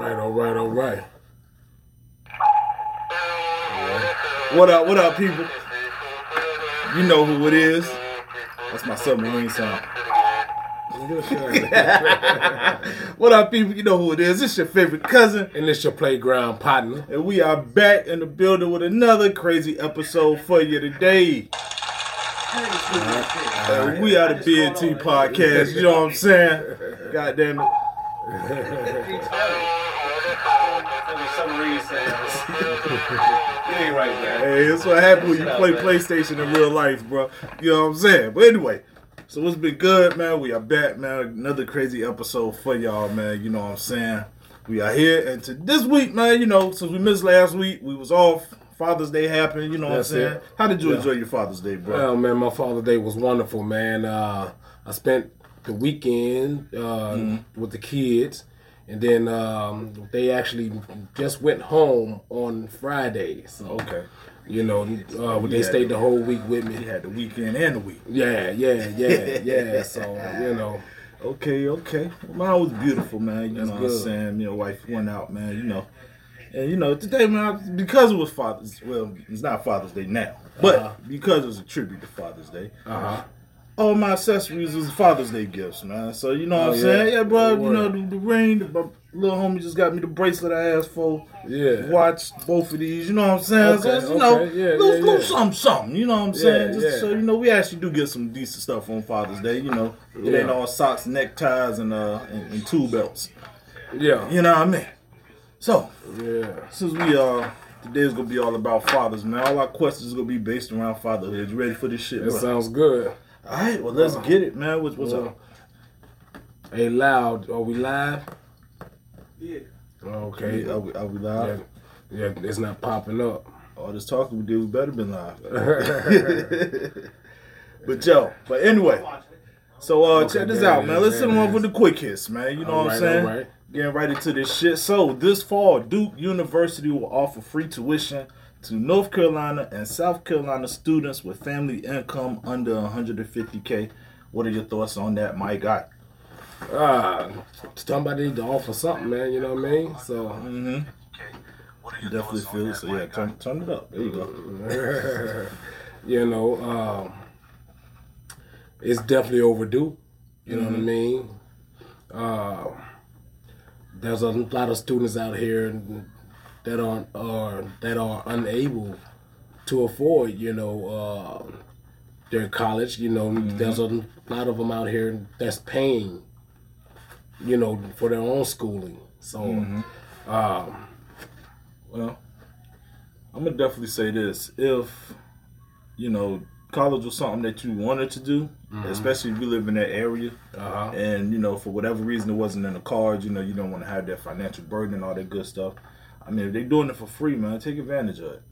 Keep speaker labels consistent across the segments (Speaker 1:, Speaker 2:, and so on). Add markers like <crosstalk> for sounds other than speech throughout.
Speaker 1: right, all right, all right.
Speaker 2: What up, what up, people? You know who it is. That's my submarine song. <laughs> what up, people? You know who it is. It's your favorite cousin.
Speaker 1: And it's your playground partner.
Speaker 2: And we are back in the building with another crazy episode for you today. And we are the BNT podcast. You know what I'm saying? God damn it. <laughs> <laughs> Hey, that's what happens when you play PlayStation in real life, bro. You know what I'm saying? But anyway, so it's been good, man. We are back, man. Another crazy episode for y'all, man. You know what I'm saying? We are here, and to this week, man. You know, since we missed last week, we was off. Father's Day happened. You know
Speaker 1: That's
Speaker 2: what I'm saying?
Speaker 1: it.
Speaker 2: How did you
Speaker 1: Yeah.
Speaker 2: enjoy your Father's Day, bro?
Speaker 1: Well, man, my Father's Day was wonderful, man. Uh, I spent the weekend uh,
Speaker 2: Mm-hmm.
Speaker 1: with the kids, and then um, they actually just went home on Friday. So,
Speaker 2: okay.
Speaker 1: you know, uh, they
Speaker 2: Yeah.
Speaker 1: stayed the whole week with me.
Speaker 2: had the weekend and the week.
Speaker 1: Yeah, yeah, yeah, yeah. So, you know,
Speaker 2: Okay, okay. Well, mine was beautiful, man. You
Speaker 1: That's
Speaker 2: know what I'm saying? Me and wife went out, man. You know, and you know today, man, because it was Father's. Well, it's not Father's Day now, but
Speaker 1: Uh-huh.
Speaker 2: because it was a tribute to Father's Day,
Speaker 1: uh huh.
Speaker 2: All my accessories was Father's Day gifts, man. So you know what
Speaker 1: Oh,
Speaker 2: I'm
Speaker 1: yeah?
Speaker 2: saying? Yeah, bro.
Speaker 1: Good
Speaker 2: You know the, the ring. The, my little homie just got me the bracelet I asked for.
Speaker 1: Yeah.
Speaker 2: Watch both of these. You know what I'm saying? so
Speaker 1: Okay,
Speaker 2: it's, you know,
Speaker 1: okay. Yeah,
Speaker 2: little,
Speaker 1: yeah,
Speaker 2: little
Speaker 1: yeah.
Speaker 2: something, something. You know what I'm saying? Just
Speaker 1: yeah.
Speaker 2: so you know, we actually do get some decent stuff on Father's Day. You know, it ain't all socks, neckties, and uh and, and tool belts.
Speaker 1: Yeah.
Speaker 2: You know what I mean? So
Speaker 1: Yeah.
Speaker 2: since we uh today's gonna be all about fathers, man. All our questions is gonna be based around fatherhood. You ready for this shit?
Speaker 1: That
Speaker 2: bro?
Speaker 1: sounds good.
Speaker 2: All right, well let's get it, man. What's, what's up?
Speaker 1: Hey, loud. Are we live?
Speaker 3: Yeah.
Speaker 1: Okay.
Speaker 2: Are we, are we live?
Speaker 1: yeah, it's not popping up.
Speaker 2: All this talking we did, we better been live. <laughs> <laughs> but yo, but anyway, so uh
Speaker 1: Okay,
Speaker 2: check this out,
Speaker 1: it
Speaker 2: man.
Speaker 1: is,
Speaker 2: Let's send them off with the quick hits, man. You know
Speaker 1: All
Speaker 2: what I'm
Speaker 1: right,
Speaker 2: saying?
Speaker 1: right.
Speaker 2: Getting right into this shit. So this fall, Duke University will offer free tuition to North Carolina and South Carolina students with family income under 150k. What are your thoughts on that, Mike? I,
Speaker 1: Ah, somebody need to offer something, man. You know what I mean? So,
Speaker 2: mm-hmm. Definitely feel it. So yeah, turn, turn it up. There you go. <laughs>
Speaker 1: you know, um, it's definitely overdue. You know what I mean? Uh, there's a lot of students out here that are, are that are unable to afford, you know, uh, their college. You know, there's a lot of them out here that's paying, you know, for their own schooling. So, um,
Speaker 2: Well, I'm gonna definitely say this: if you know college was something that you wanted to do, especially if you live in that area,
Speaker 1: uh-huh.
Speaker 2: and you know for whatever reason it wasn't in the cards, you know you don't want to have that financial burden and all that good stuff. I mean, if they're doing it for free, man, take advantage of it.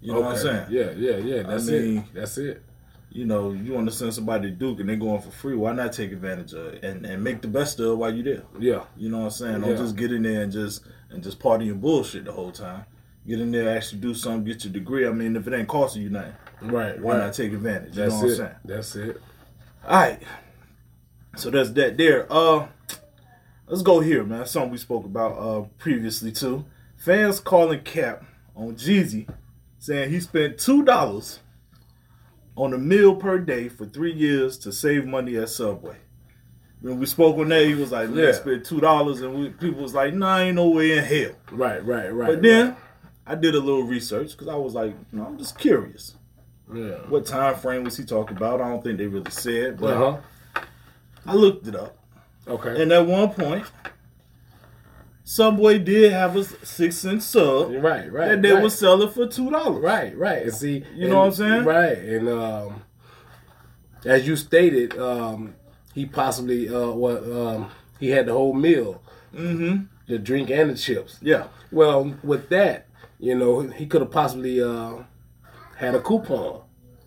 Speaker 2: You know what I'm saying?
Speaker 1: Yeah, yeah, yeah. That's
Speaker 2: mean-
Speaker 1: it. That's it.
Speaker 2: You know, you want to send somebody to Duke and they're going for free. Why not take advantage of it and, and make the best of it while you're there?
Speaker 1: Yeah,
Speaker 2: You know what I'm saying? Don't
Speaker 1: Yeah.
Speaker 2: just get in there and just and just party and bullshit the whole time. Get in there, actually do something, get your degree. I mean, if it ain't costing you nothing,
Speaker 1: right,
Speaker 2: why
Speaker 1: right.
Speaker 2: not take advantage? You
Speaker 1: That's
Speaker 2: know what
Speaker 1: it.
Speaker 2: I'm saying?
Speaker 1: That's it.
Speaker 2: All right. So that's that there. Uh, let's go here, man. Something we spoke about uh previously too. Fans calling Cap on Jeezy, saying he spent two dollars on a meal per day for three years to save money at Subway. When we spoke on that, he was like, "Man,
Speaker 1: Yeah.
Speaker 2: spent two dollars," and we, people was like, "Nah, ain't no way in hell."
Speaker 1: Right, right, right.
Speaker 2: But then I did a little research because I was like, you know, I'm just curious.
Speaker 1: yeah.
Speaker 2: What time frame was he talking about? I don't think they really said, but
Speaker 1: Uh huh.
Speaker 2: I looked it up.
Speaker 1: Okay.
Speaker 2: And at one point, Subway did have a six cent sub
Speaker 1: right, right.
Speaker 2: and they
Speaker 1: right.
Speaker 2: were selling for two dollars.
Speaker 1: Right, right. And see,
Speaker 2: You
Speaker 1: and-
Speaker 2: know what I'm saying?
Speaker 1: Right, and um, as you stated, um, he possibly uh, what um, he had the whole meal,
Speaker 2: Mm-hmm.
Speaker 1: the drink and the chips.
Speaker 2: Yeah.
Speaker 1: Well, with that, you know, he could have possibly uh, had a coupon.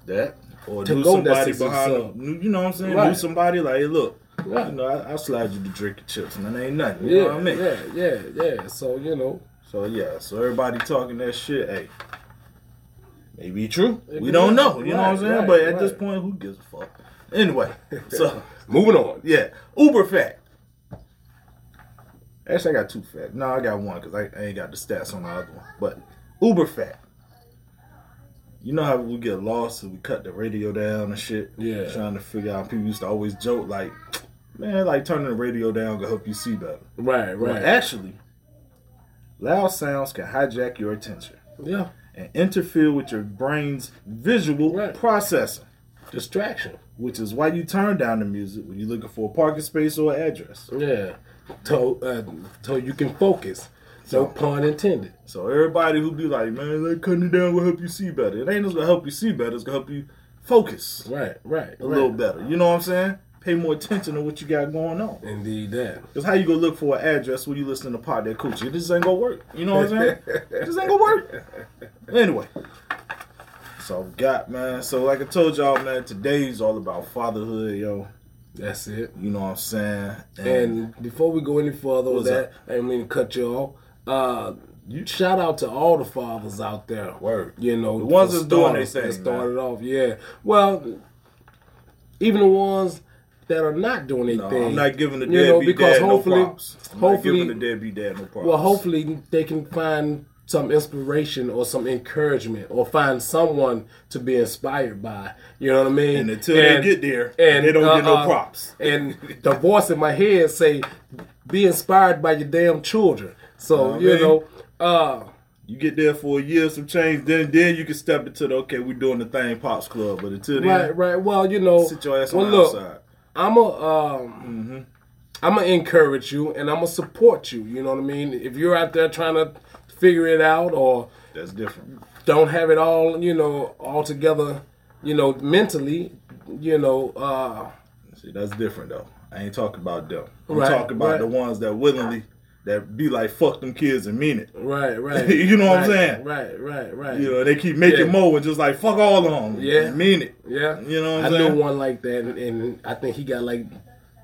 Speaker 2: That or
Speaker 1: To
Speaker 2: knew
Speaker 1: go that
Speaker 2: somebody
Speaker 1: six
Speaker 2: behind
Speaker 1: sub.
Speaker 2: him. You know what I'm saying? Knew somebody like, hey, look,
Speaker 1: Right.
Speaker 2: you know, I, I slide you the drink and chips, man. Ain't nothing. You
Speaker 1: Yeah,
Speaker 2: know what I mean?
Speaker 1: yeah, yeah, yeah. So you know,
Speaker 2: So yeah, so everybody talking that shit, hey. Maybe true.
Speaker 1: Maybe
Speaker 2: we don't know. You know what I'm saying?
Speaker 1: right,
Speaker 2: but at this point, who gives a fuck? Anyway, <laughs> so
Speaker 1: moving on.
Speaker 2: yeah, Uber fact. Actually, I got two fat. No, I got one because I, I ain't got the stats on the other one. But uber fat. You know how we get lost and we cut the radio down and shit.
Speaker 1: Yeah.
Speaker 2: Trying to figure out. People used to always joke like, "Man, like turning the radio down can help you see better."
Speaker 1: Right,
Speaker 2: Well,
Speaker 1: right.
Speaker 2: actually, loud sounds can hijack your attention
Speaker 1: yeah.
Speaker 2: and interfere with your brain's visual
Speaker 1: Right.
Speaker 2: processing,
Speaker 1: Distraction.
Speaker 2: which is why you turn down the music when you're looking for a parking space or an address.
Speaker 1: Yeah. So, uh, so you can focus. No pun intended.
Speaker 2: So everybody who be like, man, that cutting it down will help you see better. It ain't just gonna help you see better. It's gonna help you focus
Speaker 1: Right, right.
Speaker 2: a
Speaker 1: right.
Speaker 2: little better. You know what I'm saying? Pay more attention to what you got going on.
Speaker 1: Indeed, that.
Speaker 2: Cause how you gonna look for an address when you listen to Pop That Coochie? Just ain't gonna work. You know what I'm saying? this ain't gonna work. Anyway. So we got man. So like I told y'all, man, today's all about fatherhood, yo.
Speaker 1: That's it.
Speaker 2: You know what I'm saying?
Speaker 1: And before we go any further with that, I didn't mean to cut you off. Uh, you shout out to all the fathers out there.
Speaker 2: Word.
Speaker 1: You know,
Speaker 2: The ones that's doing
Speaker 1: starters,
Speaker 2: their
Speaker 1: that
Speaker 2: thing,
Speaker 1: started off. Yeah. Well, even the ones that are not doing anything. no.
Speaker 2: I'm not giving the
Speaker 1: you know, because
Speaker 2: dad
Speaker 1: hopefully,
Speaker 2: no props. I'm not
Speaker 1: hopefully,
Speaker 2: giving the deadbeat dad no props.
Speaker 1: well, hopefully they can find some inspiration or some encouragement or find someone to be inspired by. You know what I mean?
Speaker 2: And until they get there,
Speaker 1: and
Speaker 2: they don't get no
Speaker 1: uh-uh.
Speaker 2: props.
Speaker 1: and the voice in my head say, "Be inspired by your damn children." So
Speaker 2: Know what I
Speaker 1: you
Speaker 2: mean?
Speaker 1: know, uh,
Speaker 2: You get there for a year, some change, then then you can step into the okay, we're doing the thing, pops club. But until then,
Speaker 1: right, right. Well, you know,
Speaker 2: sit your ass
Speaker 1: well,
Speaker 2: on the
Speaker 1: look,
Speaker 2: outside.
Speaker 1: I'm a um, I'm gonna encourage you and I'm gonna support you. You know what I mean? If you're out there trying to figure it out or
Speaker 2: That's different.
Speaker 1: don't have it all, you know, all together, you know, mentally, you know, uh,
Speaker 2: See, that's different though. I ain't talking about them. I'm
Speaker 1: Right,
Speaker 2: talking about
Speaker 1: right.
Speaker 2: the ones that willingly that be like fuck them kids and mean it.
Speaker 1: right, <laughs> right.
Speaker 2: You know what I'm saying?
Speaker 1: Right, right, right.
Speaker 2: You know, they keep making
Speaker 1: Yeah.
Speaker 2: more and just like fuck all of them.
Speaker 1: Yeah.
Speaker 2: and mean it.
Speaker 1: Yeah,
Speaker 2: You know what
Speaker 1: I
Speaker 2: I'm
Speaker 1: know one like that, and, and I think he got like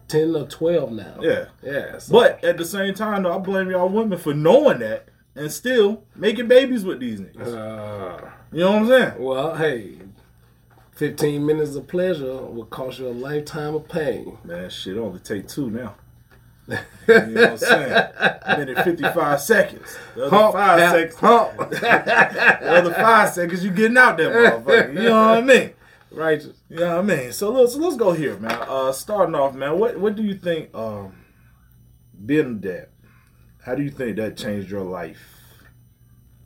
Speaker 1: ten or twelve now.
Speaker 2: Yeah.
Speaker 1: yeah. so-
Speaker 2: But at the same time, though, I blame y'all women for knowing that and still making babies with these niggas.
Speaker 1: uh,
Speaker 2: You know what I'm saying?
Speaker 1: well, hey, fifteen minutes of pleasure will cost you a lifetime of pain.
Speaker 2: Man, shit only take two now. You know what I'm saying? Minute 55 seconds. The other
Speaker 1: Hump,
Speaker 2: five seconds.
Speaker 1: hump. <laughs>
Speaker 2: The other five seconds, you getting out that motherfucker. You know what I mean?
Speaker 1: Righteous.
Speaker 2: You know what I mean? So let's let's go here, man. Uh, starting off, man. What what do you think? Um, being a dad, how do you think that changed your life?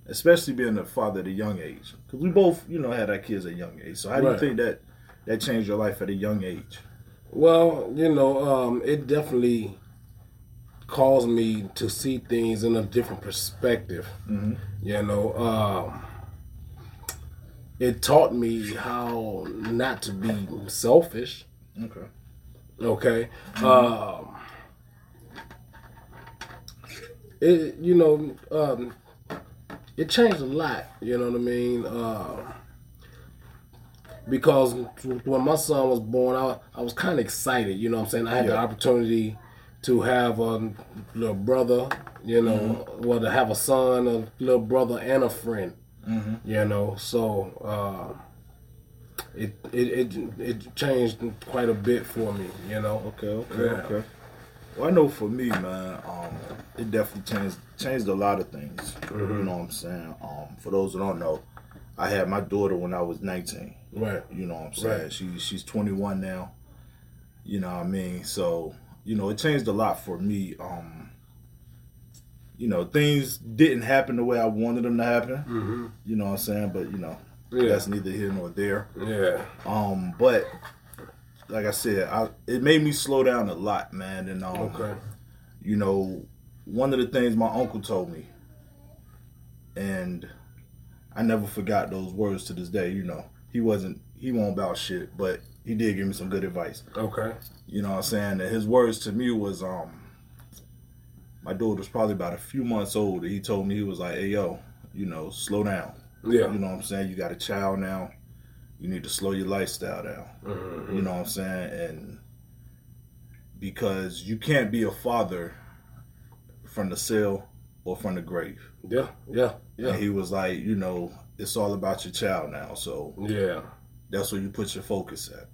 Speaker 2: Especially being a father at a young age, because we both, you know, had our kids at a young age. So how do you think that that changed your life at a young age?
Speaker 1: Well, you know, um, it definitely caused me to see things in a different perspective.
Speaker 2: Mhm.
Speaker 1: You know, um, it taught me how not to be selfish.
Speaker 2: Okay.
Speaker 1: Okay. Um, it you know um, it changed a lot. You know what I mean? Uh, because when my son was born, I, I was kind of excited. You know what I'm saying? I had the opportunity to have a little brother. You know, well to have a son, a little brother, and a friend.
Speaker 2: Mm-hmm.
Speaker 1: You know, so. Uh, it, it it it changed quite a bit for me, you know.
Speaker 2: Okay. Okay.
Speaker 1: Yeah.
Speaker 2: Okay. Well, I know for me, man, um, it definitely changed changed a lot of things. You know what I'm saying? Um, for those who don't know, I had my daughter when I was 19.
Speaker 1: Right.
Speaker 2: You know what I'm saying?
Speaker 1: Right.
Speaker 2: She she's 21 now. You know what I mean? So, you know, it changed a lot for me. Um, you know, things didn't happen the way I wanted them to happen.
Speaker 1: Mm-hmm.
Speaker 2: You know what I'm saying? But, you know,
Speaker 1: Yeah.
Speaker 2: that's neither here nor there.
Speaker 1: Yeah.
Speaker 2: Um, but like I said, I, it made me slow down a lot, man. And um,
Speaker 1: Okay.
Speaker 2: you know, one of the things my uncle told me, and I never forgot those words to this day. You know, he wasn't he won't about shit, but he did give me some good advice.
Speaker 1: Okay.
Speaker 2: You know what I'm saying? And his words to me was, um, my daughter was probably about a few months old. And he told me he was like, "Hey, yo, you know, slow down.
Speaker 1: Yeah.
Speaker 2: You know what I'm saying? You got a child now. You need to slow your lifestyle down.
Speaker 1: Mhm.
Speaker 2: You know what I'm saying? And because you can't be a father from the cell or from the grave.
Speaker 1: Yeah. Yeah.
Speaker 2: And
Speaker 1: Yeah.
Speaker 2: he was like, you know, it's all about your child now. So
Speaker 1: Yeah.
Speaker 2: That's where you put your focus at.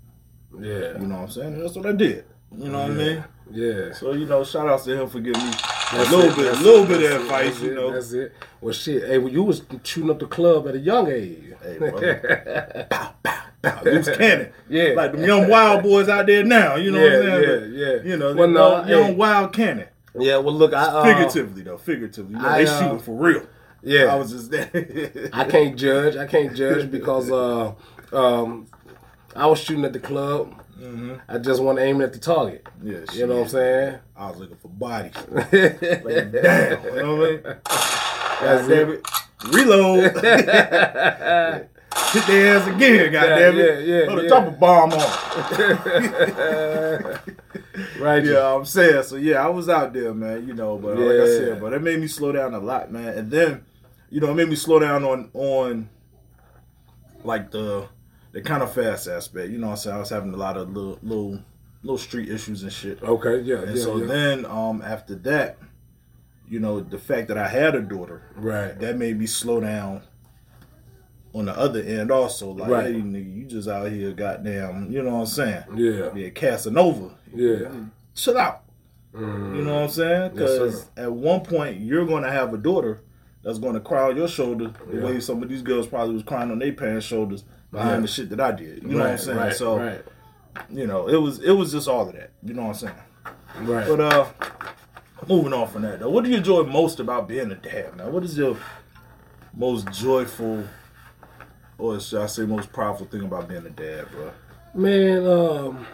Speaker 1: Yeah.
Speaker 2: You know what I'm saying? And that's what I did. You know what I mean?
Speaker 1: Yeah.
Speaker 2: So, you know, shout outs to him for giving me
Speaker 1: That's
Speaker 2: little
Speaker 1: it,
Speaker 2: bit, a little
Speaker 1: it,
Speaker 2: bit of
Speaker 1: it,
Speaker 2: advice, you know.
Speaker 1: That's it. Well, shit. Hey, well, you was shooting up the club at a young age.
Speaker 2: Hey, <laughs> brother. pow, pow, pow. Loose cannon.
Speaker 1: Yeah.
Speaker 2: Like them young wild boys out there now, you know what I'm saying?
Speaker 1: yeah,
Speaker 2: But,
Speaker 1: yeah.
Speaker 2: You know,
Speaker 1: Well, no,
Speaker 2: young, young
Speaker 1: hey.
Speaker 2: wild cannon.
Speaker 1: Yeah. Well, look, I uh,
Speaker 2: Figuratively, though. Figuratively. You know,
Speaker 1: I,
Speaker 2: they
Speaker 1: uh,
Speaker 2: shooting for real.
Speaker 1: Yeah.
Speaker 2: I was just there. <laughs>
Speaker 1: I can't judge. I can't judge because uh, um, I was shooting at the club. I just want to aim at the target.
Speaker 2: Mm-hmm. Yeah,
Speaker 1: You know what I'm saying?
Speaker 2: I was looking for bodies. <laughs> Like, damn. You know what I mean? God damn
Speaker 1: it.
Speaker 2: it. Reload. <laughs> <laughs> Hit their ass again, God damn it.
Speaker 1: yeah, yeah,
Speaker 2: Put a
Speaker 1: yeah.
Speaker 2: bomb on.
Speaker 1: Right.
Speaker 2: Yeah, I'm saying. So yeah, I was out there, man. You know, but like I said, but it made me slow down a lot, man. And then, you know, it made me slow down on on like the the kind of fast aspect. You know, what I'm saying I was having a lot of little little little street issues and shit.
Speaker 1: Okay. Yeah.
Speaker 2: And
Speaker 1: yeah.
Speaker 2: so
Speaker 1: yeah.
Speaker 2: then, um, after that, you know, the fact that I had a daughter,
Speaker 1: right.
Speaker 2: that made me slow down on the other end also. Like,
Speaker 1: Right.
Speaker 2: hey, nigga, you just out here, goddamn, you know what I'm saying?
Speaker 1: Yeah.
Speaker 2: Yeah, Casanova.
Speaker 1: Yeah.
Speaker 2: Chill out.
Speaker 1: Mm.
Speaker 2: You know what I'm saying? Because
Speaker 1: sir.
Speaker 2: at one point, you're going to have a daughter that's going to cry on your shoulder the
Speaker 1: Yeah.
Speaker 2: way some of these girls probably was crying on their parents' shoulders behind
Speaker 1: Yeah.
Speaker 2: the shit that I did. You know what I'm saying?
Speaker 1: Right.
Speaker 2: so,
Speaker 1: right.
Speaker 2: you know, it was it was just all of that. You know what I'm saying?
Speaker 1: Right.
Speaker 2: But uh, moving on from that though, what do you enjoy most about being a dad, man? What is your most joyful, or should I say, most powerful thing about being a dad, bro?
Speaker 1: Man, um,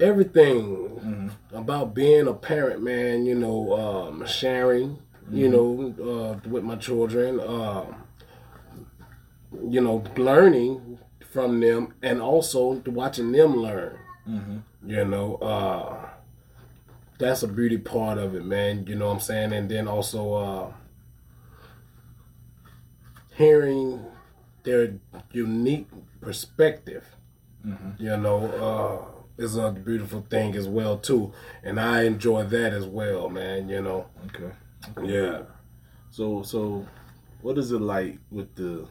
Speaker 1: everything about being a parent, man, you know, um, sharing, you know, uh, with my children, um, you know, learning from them and also watching them learn. You know, uh, that's a beauty part of it, man. You know what I'm saying? And then also uh, hearing their unique perspective you know, uh, is a beautiful thing as well too, and I enjoy that as well, man. You know,
Speaker 2: Okay.
Speaker 1: yeah.
Speaker 2: So so, what is it like with the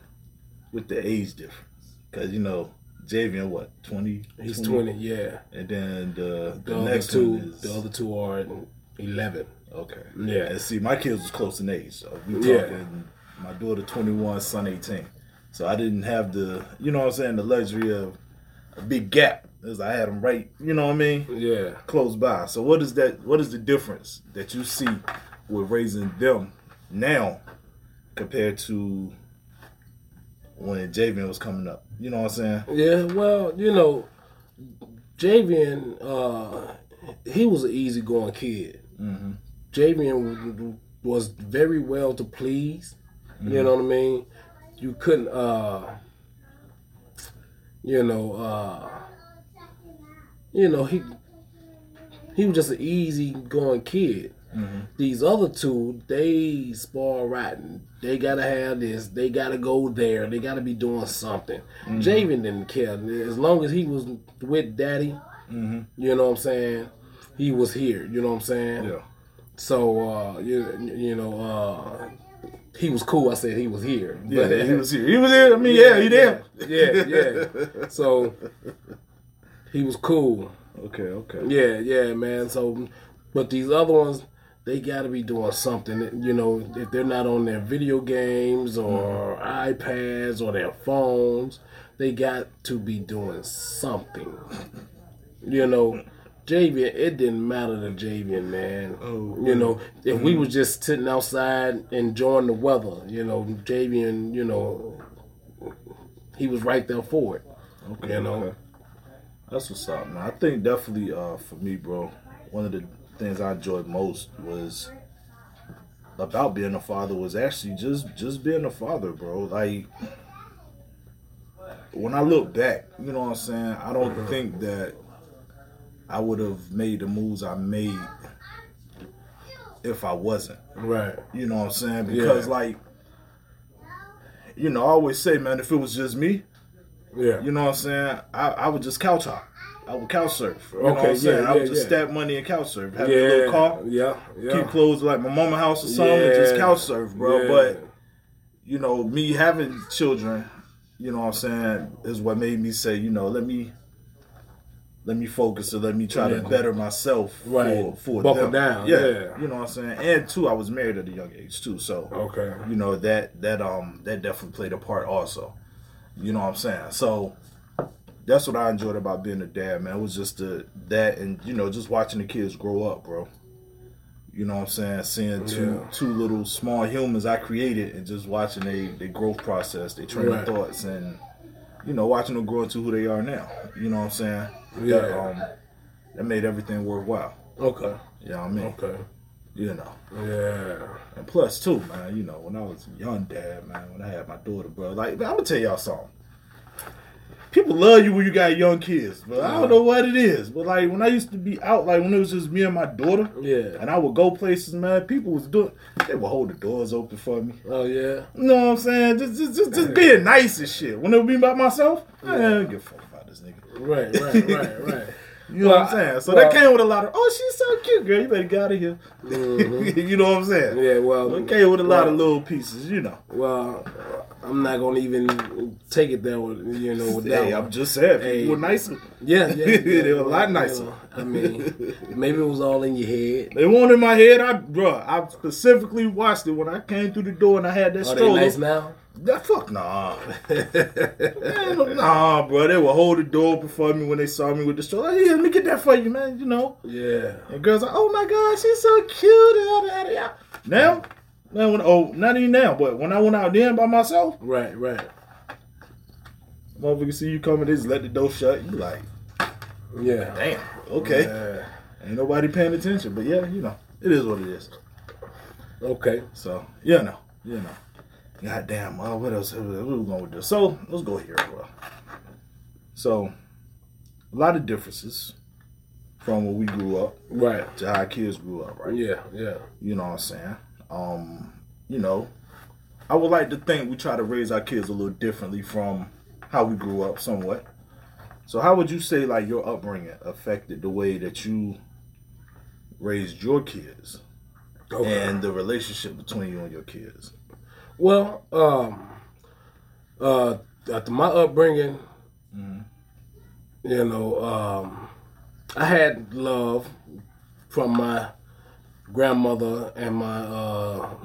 Speaker 2: with the age difference? Because you know, Javian, what twenty?
Speaker 1: He's twenty, yeah.
Speaker 2: and then the the,
Speaker 1: The
Speaker 2: next
Speaker 1: two,
Speaker 2: is
Speaker 1: the other two are eleven.
Speaker 2: okay.
Speaker 1: Yeah.
Speaker 2: And see, my kids was close in age, so we
Speaker 1: Yeah.
Speaker 2: talking. My daughter twenty one, son eighteen. So I didn't have the, you know what I'm saying, the luxury of a big gap. As I had them right, you know what I mean,
Speaker 1: Yeah.
Speaker 2: close by. So what is that? What is the difference that you see with raising them now compared to when Javian was coming up? You know what I'm saying?
Speaker 1: Yeah, well, you know, Javian, uh, he was an easygoing kid.
Speaker 2: Mm-hmm.
Speaker 1: Javian was very well to please. You know what I mean? You couldn't, uh, you know, uh, you know he he was just an easygoing kid. These other two, they spoil rotten. They gotta have this. They gotta go there. They gotta be doing something. Javian didn't care as long as he was with Daddy. You know what I'm saying? He was here. You know what I'm saying?
Speaker 2: Yeah.
Speaker 1: So uh, you you know uh, he was cool. I said he was here.
Speaker 2: Yeah,
Speaker 1: But-
Speaker 2: he was here. He was here. I mean, yeah, he there.
Speaker 1: Yeah, yeah. <laughs> So he was cool.
Speaker 2: Okay, okay.
Speaker 1: Yeah, yeah, man. So, but these other ones, they got to be doing something. You know, if they're not on their video games or iPads or their phones, they got to be doing something. You know, Javian, it didn't matter to Javian, man.
Speaker 2: Oh,
Speaker 1: you know, if we was just sitting outside enjoying the weather, you know, Javian, you know, he was right there for it.
Speaker 2: Okay,
Speaker 1: You know?
Speaker 2: okay. That's what's up, man. I think definitely uh, for me, bro, one of the things I enjoyed most was about being a father was actually just just being a father, bro. Like when I look back, you know what I'm saying? I don't mm-hmm. think that I would have made the moves I made if I wasn't.
Speaker 1: Right.
Speaker 2: You know what I'm saying? Because
Speaker 1: Yeah.
Speaker 2: like you know, I always say, man, if it was just me,
Speaker 1: Yeah.
Speaker 2: you know what I'm saying? I, I would just couch hop. I would couch surf. You know what
Speaker 1: Okay,
Speaker 2: I'm saying?
Speaker 1: yeah,
Speaker 2: I would
Speaker 1: yeah,
Speaker 2: just
Speaker 1: yeah.
Speaker 2: stack money and couch surf. Have
Speaker 1: yeah,
Speaker 2: a little car,
Speaker 1: Yeah, yeah.
Speaker 2: keep clothes like my mama house or something, and just
Speaker 1: Yeah.
Speaker 2: couch surf, bro.
Speaker 1: Yeah.
Speaker 2: But you know, me having children, you know what I'm saying, is what made me say, you know, let me let me focus and let me try
Speaker 1: Yeah.
Speaker 2: to better myself
Speaker 1: Right.
Speaker 2: for for
Speaker 1: Buckle
Speaker 2: them.
Speaker 1: down,
Speaker 2: Yeah.
Speaker 1: yeah.
Speaker 2: You know what I'm saying? And two, I was married at a young age too, so
Speaker 1: Okay.
Speaker 2: you know that that um that definitely played a part also. You know what I'm saying? So that's what I enjoyed about being a dad, man. It was just the that and you know just watching the kids grow up, bro. You know what I'm saying? Seeing two
Speaker 1: Yeah.
Speaker 2: two little small humans I created and just watching they their growth process, their train
Speaker 1: Right.
Speaker 2: of thoughts, and you know watching them grow into who they are now. You know what I'm saying? That,
Speaker 1: Yeah.
Speaker 2: um, that made everything worthwhile.
Speaker 1: Okay.
Speaker 2: You know what I mean?
Speaker 1: Okay.
Speaker 2: You know.
Speaker 1: Yeah.
Speaker 2: And plus, too, man, you know, when I was a young dad, man, when I had my daughter, bro, like, I'm gonna tell y'all something. People love you when you got young kids, but I don't know what it is. But like when I used to be out, like when it was just me and my daughter,
Speaker 1: Yeah.
Speaker 2: and I would go places, man, people was doing, they would hold the doors open for me.
Speaker 1: Oh yeah.
Speaker 2: You know what I'm saying? Just, just, just, just being nice and shit. When it would be by myself, man, I don't give a fuck about this nigga.
Speaker 1: Right. Right. Right. Right. <laughs>
Speaker 2: You know what I'm saying? So
Speaker 1: well-
Speaker 2: that came with a lot of, oh, she's so cute, girl. You better get out of here. Mm-hmm. <laughs> you know what I'm saying?
Speaker 1: Yeah. Well.
Speaker 2: It came with a lot
Speaker 1: well,
Speaker 2: of little pieces, you know.
Speaker 1: Well, I'm not gonna even take it there with you know with.
Speaker 2: Hey,
Speaker 1: one.
Speaker 2: I'm just saying,
Speaker 1: Hey.
Speaker 2: were nicer.
Speaker 1: Yeah, yeah, <laughs> yeah.
Speaker 2: They were a lot nicer.
Speaker 1: know, I mean, maybe it was all in your head.
Speaker 2: They weren't in my head. I, bro, I specifically watched it when I came through the door and I had that
Speaker 1: Are they
Speaker 2: stroller.
Speaker 1: nice now?
Speaker 2: That fuck nah, man, nah, bro. They would hold the door before me when they saw me with the stroller. Yeah, let me get that for you, man. You know.
Speaker 1: Yeah.
Speaker 2: And girls like, oh my god, she's so cute. Now, now when oh, not even now, but when I went out then by myself,
Speaker 1: Right. Right.
Speaker 2: motherfucker see you coming, they just let the door shut. You like,
Speaker 1: Yeah.
Speaker 2: damn, okay.
Speaker 1: Yeah.
Speaker 2: Ain't nobody paying attention, but yeah, you know, it is what it is.
Speaker 1: Okay.
Speaker 2: So, yeah, no, you know. God damn, uh, what else? What are we going with this? So, let's go here, bro. So, a lot of differences from when we grew up
Speaker 1: Right.
Speaker 2: to how kids grew up, right?
Speaker 1: Yeah. Yeah.
Speaker 2: You know what I'm saying? Um, you know, I would like to think we try to raise our kids a little differently from how we grew up somewhat. So how would you say like your upbringing affected the way that you raised your kids
Speaker 1: Okay.
Speaker 2: and the relationship between you and your kids?
Speaker 1: Well, um, uh, after my upbringing, you know, um, I had love from my grandmother and my uh,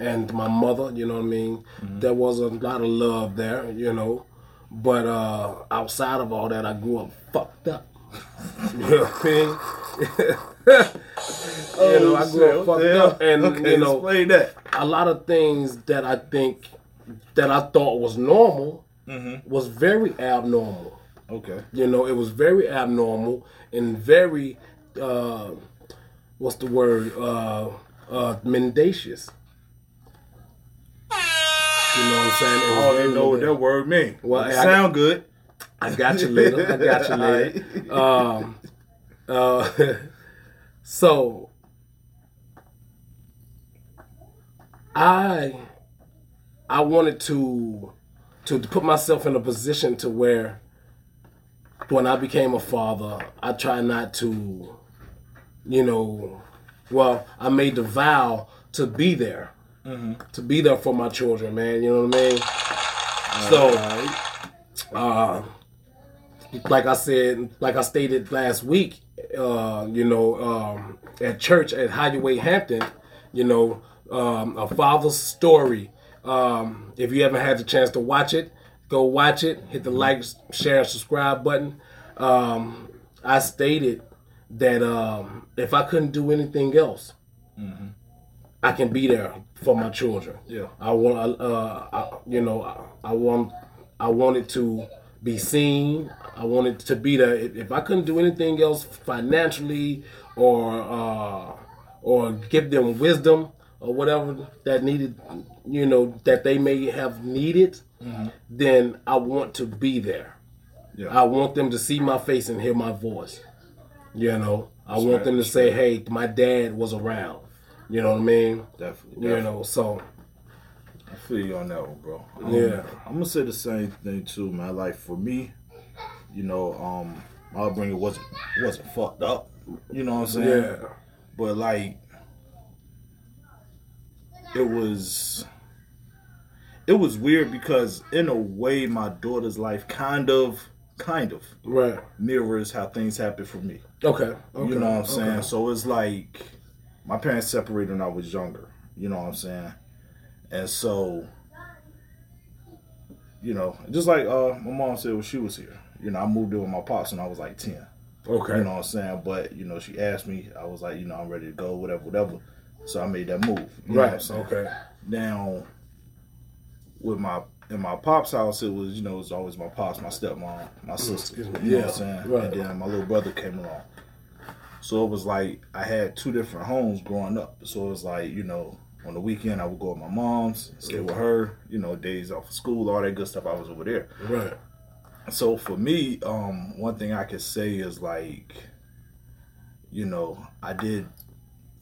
Speaker 1: and my mother. You know what I mean? There was a lot of love there, you know, but uh, outside of all that, I grew up fucked up. <laughs> you know what I mean? <laughs> <laughs> you know, I grew up fucked up, and
Speaker 2: okay,
Speaker 1: you know,
Speaker 2: explain that.
Speaker 1: a lot of things that I think that I thought was normal was very abnormal.
Speaker 2: Okay.
Speaker 1: You know, it was very abnormal and very uh, what's the word? Uh, uh, mendacious. You know what I'm saying?
Speaker 2: I don't know what that word means.
Speaker 1: Well,
Speaker 2: it
Speaker 1: I-
Speaker 2: sound good.
Speaker 1: I got you later. I got you later. <laughs> Um, uh, <laughs> so I I wanted to to put myself in a position to where when I became a father, I try not to, you know, well, I made the vow to be there, to be there for my children, man. You know what I mean? So uh, like I said, like I stated last week, uh, you know, um, at church at Hideaway Hampton, you know, um, a father's story. Um, if you haven't had the chance to watch it, go watch it. Hit the like, share, subscribe button. Um, I stated that um, if I couldn't do anything else, I can be there for my children.
Speaker 2: Yeah.
Speaker 1: I want, uh, I, you know, I, I want, I wanted to be seen. I wanted to be there. If, I couldn't do anything else financially or uh, or give them wisdom or whatever that needed, you know, that they may have needed, then I want to be there.
Speaker 2: Yeah.
Speaker 1: I want them to see my face and hear my voice. You know, I want
Speaker 2: right,
Speaker 1: them to say, "Hey, my dad was around." You know what I mean?
Speaker 2: Definitely.
Speaker 1: You
Speaker 2: definitely.
Speaker 1: know, so
Speaker 2: I feel you on that one, bro. Um,
Speaker 1: Yeah.
Speaker 2: I'm gonna say the same thing too, man. Like for me, you know, um, my upbringing wasn't wasn't fucked up. You know what I'm saying?
Speaker 1: yeah,
Speaker 2: But like, it was, it was weird because in a way, my daughter's life kind of kind of
Speaker 1: Right.
Speaker 2: mirrors how things happen for me.
Speaker 1: Okay. okay.
Speaker 2: You know what I'm saying?
Speaker 1: Okay.
Speaker 2: So it's like my parents separated when I was younger. You know what I'm saying? And so, you know, just like uh, my mom said when she was here. You know, I moved in with my pops when I was like ten.
Speaker 1: Okay.
Speaker 2: You know what I'm saying? But you know, she asked me. I was like, you know, I'm ready to go, whatever, whatever. So I made that move.
Speaker 1: Right. Okay.
Speaker 2: Now, with my in my pop's house, it was you know it was always my pops, my stepmom, my sister.
Speaker 1: excuse
Speaker 2: You
Speaker 1: me.
Speaker 2: know
Speaker 1: Yeah,
Speaker 2: what I'm saying?
Speaker 1: right.
Speaker 2: And then my little brother came along. So it was like I had two different homes growing up. So it was like you know on the weekend I would go with my mom's, stay with her. You know days off of school, all that good stuff. I was over there.
Speaker 1: Right.
Speaker 2: So for me, um, one thing I could say is like, you know, I did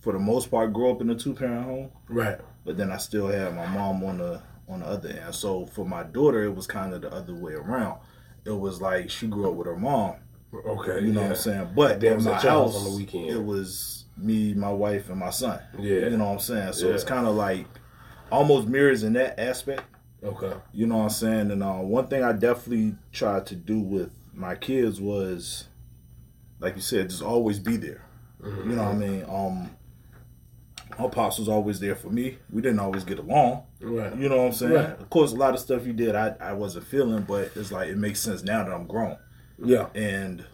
Speaker 2: for the most part grow up in a two parent home
Speaker 1: Right.
Speaker 2: but then I still had my mom on the on the other end. So for my daughter, it was kind of the other way around. It was like she grew up with her mom.
Speaker 1: Okay.
Speaker 2: You know
Speaker 1: yeah.
Speaker 2: what I'm saying? But
Speaker 1: Then
Speaker 2: in
Speaker 1: was house
Speaker 2: house
Speaker 1: on the weekend.
Speaker 2: it was me, my wife, and my son.
Speaker 1: Yeah.
Speaker 2: You know what I'm saying? So it's kind of like almost mirrors in that aspect.
Speaker 1: Okay.
Speaker 2: You know what I'm saying? And uh, one thing I definitely tried to do with my kids was, like you said, just always be there.
Speaker 1: Mm-hmm.
Speaker 2: You know what I mean? Um, my pops was always there for me. We didn't always get along.
Speaker 1: Right.
Speaker 2: You know what I'm saying?
Speaker 1: Right.
Speaker 2: Of course, a lot of stuff he did, I, I wasn't feeling, but it's like it makes sense now that I'm grown.
Speaker 1: Yeah.
Speaker 2: And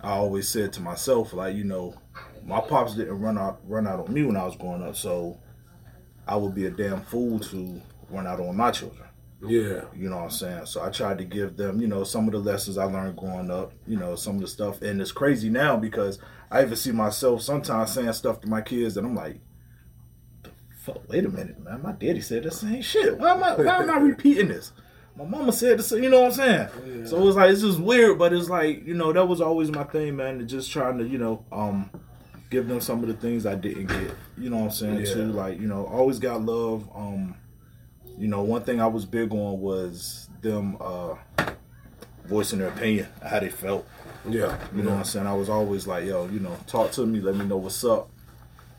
Speaker 2: I always said to myself, like, you know, my pops didn't run out run out on me when I was growing up, so I would be a damn fool to run out on my children.
Speaker 1: Yeah.
Speaker 2: You know what I'm saying? So I tried to give them, you know, some of the lessons I learned growing up, you know, some of the stuff. And it's crazy now because I even see myself sometimes saying stuff to my kids and I'm like, "The fuck, wait a minute, man. My daddy said the same shit. Why am I why am I <laughs> repeating this? My mama said the same, you know what I'm saying? So it's like it's just weird, but it's like, you know, that was always my thing, man, to just trying to, you know, um, give them some of the things I didn't get. You know what I'm saying?
Speaker 1: Yeah.
Speaker 2: Too. Like, you know, always got love. Um, you know, one thing I was big on was them uh voicing their opinion, how they felt.
Speaker 1: Yeah.
Speaker 2: You know what I'm saying? I was always like, yo, you know, talk to me, let me know what's up.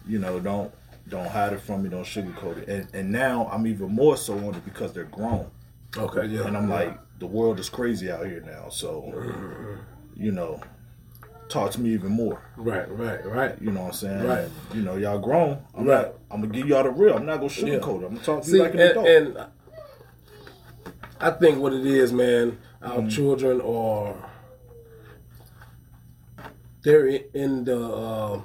Speaker 2: You know, don't don't hide it from me, don't sugarcoat it. And and now I'm even more so on it because they're grown.
Speaker 1: Okay. Yeah.
Speaker 2: And I'm like, the world is crazy out here now. So, you know, talk to me even more.
Speaker 1: Right. Right. Right.
Speaker 2: You know what I'm saying?
Speaker 1: Right.
Speaker 2: You know, y'all grown. I'm
Speaker 1: Right.
Speaker 2: not I'm gonna give y'all the real. I'm not gonna sugarcoat it. I'm gonna talk to you like an
Speaker 1: and,
Speaker 2: adult.
Speaker 1: and I think what it is, man, our
Speaker 2: Mm-hmm.
Speaker 1: children are they're in the uh,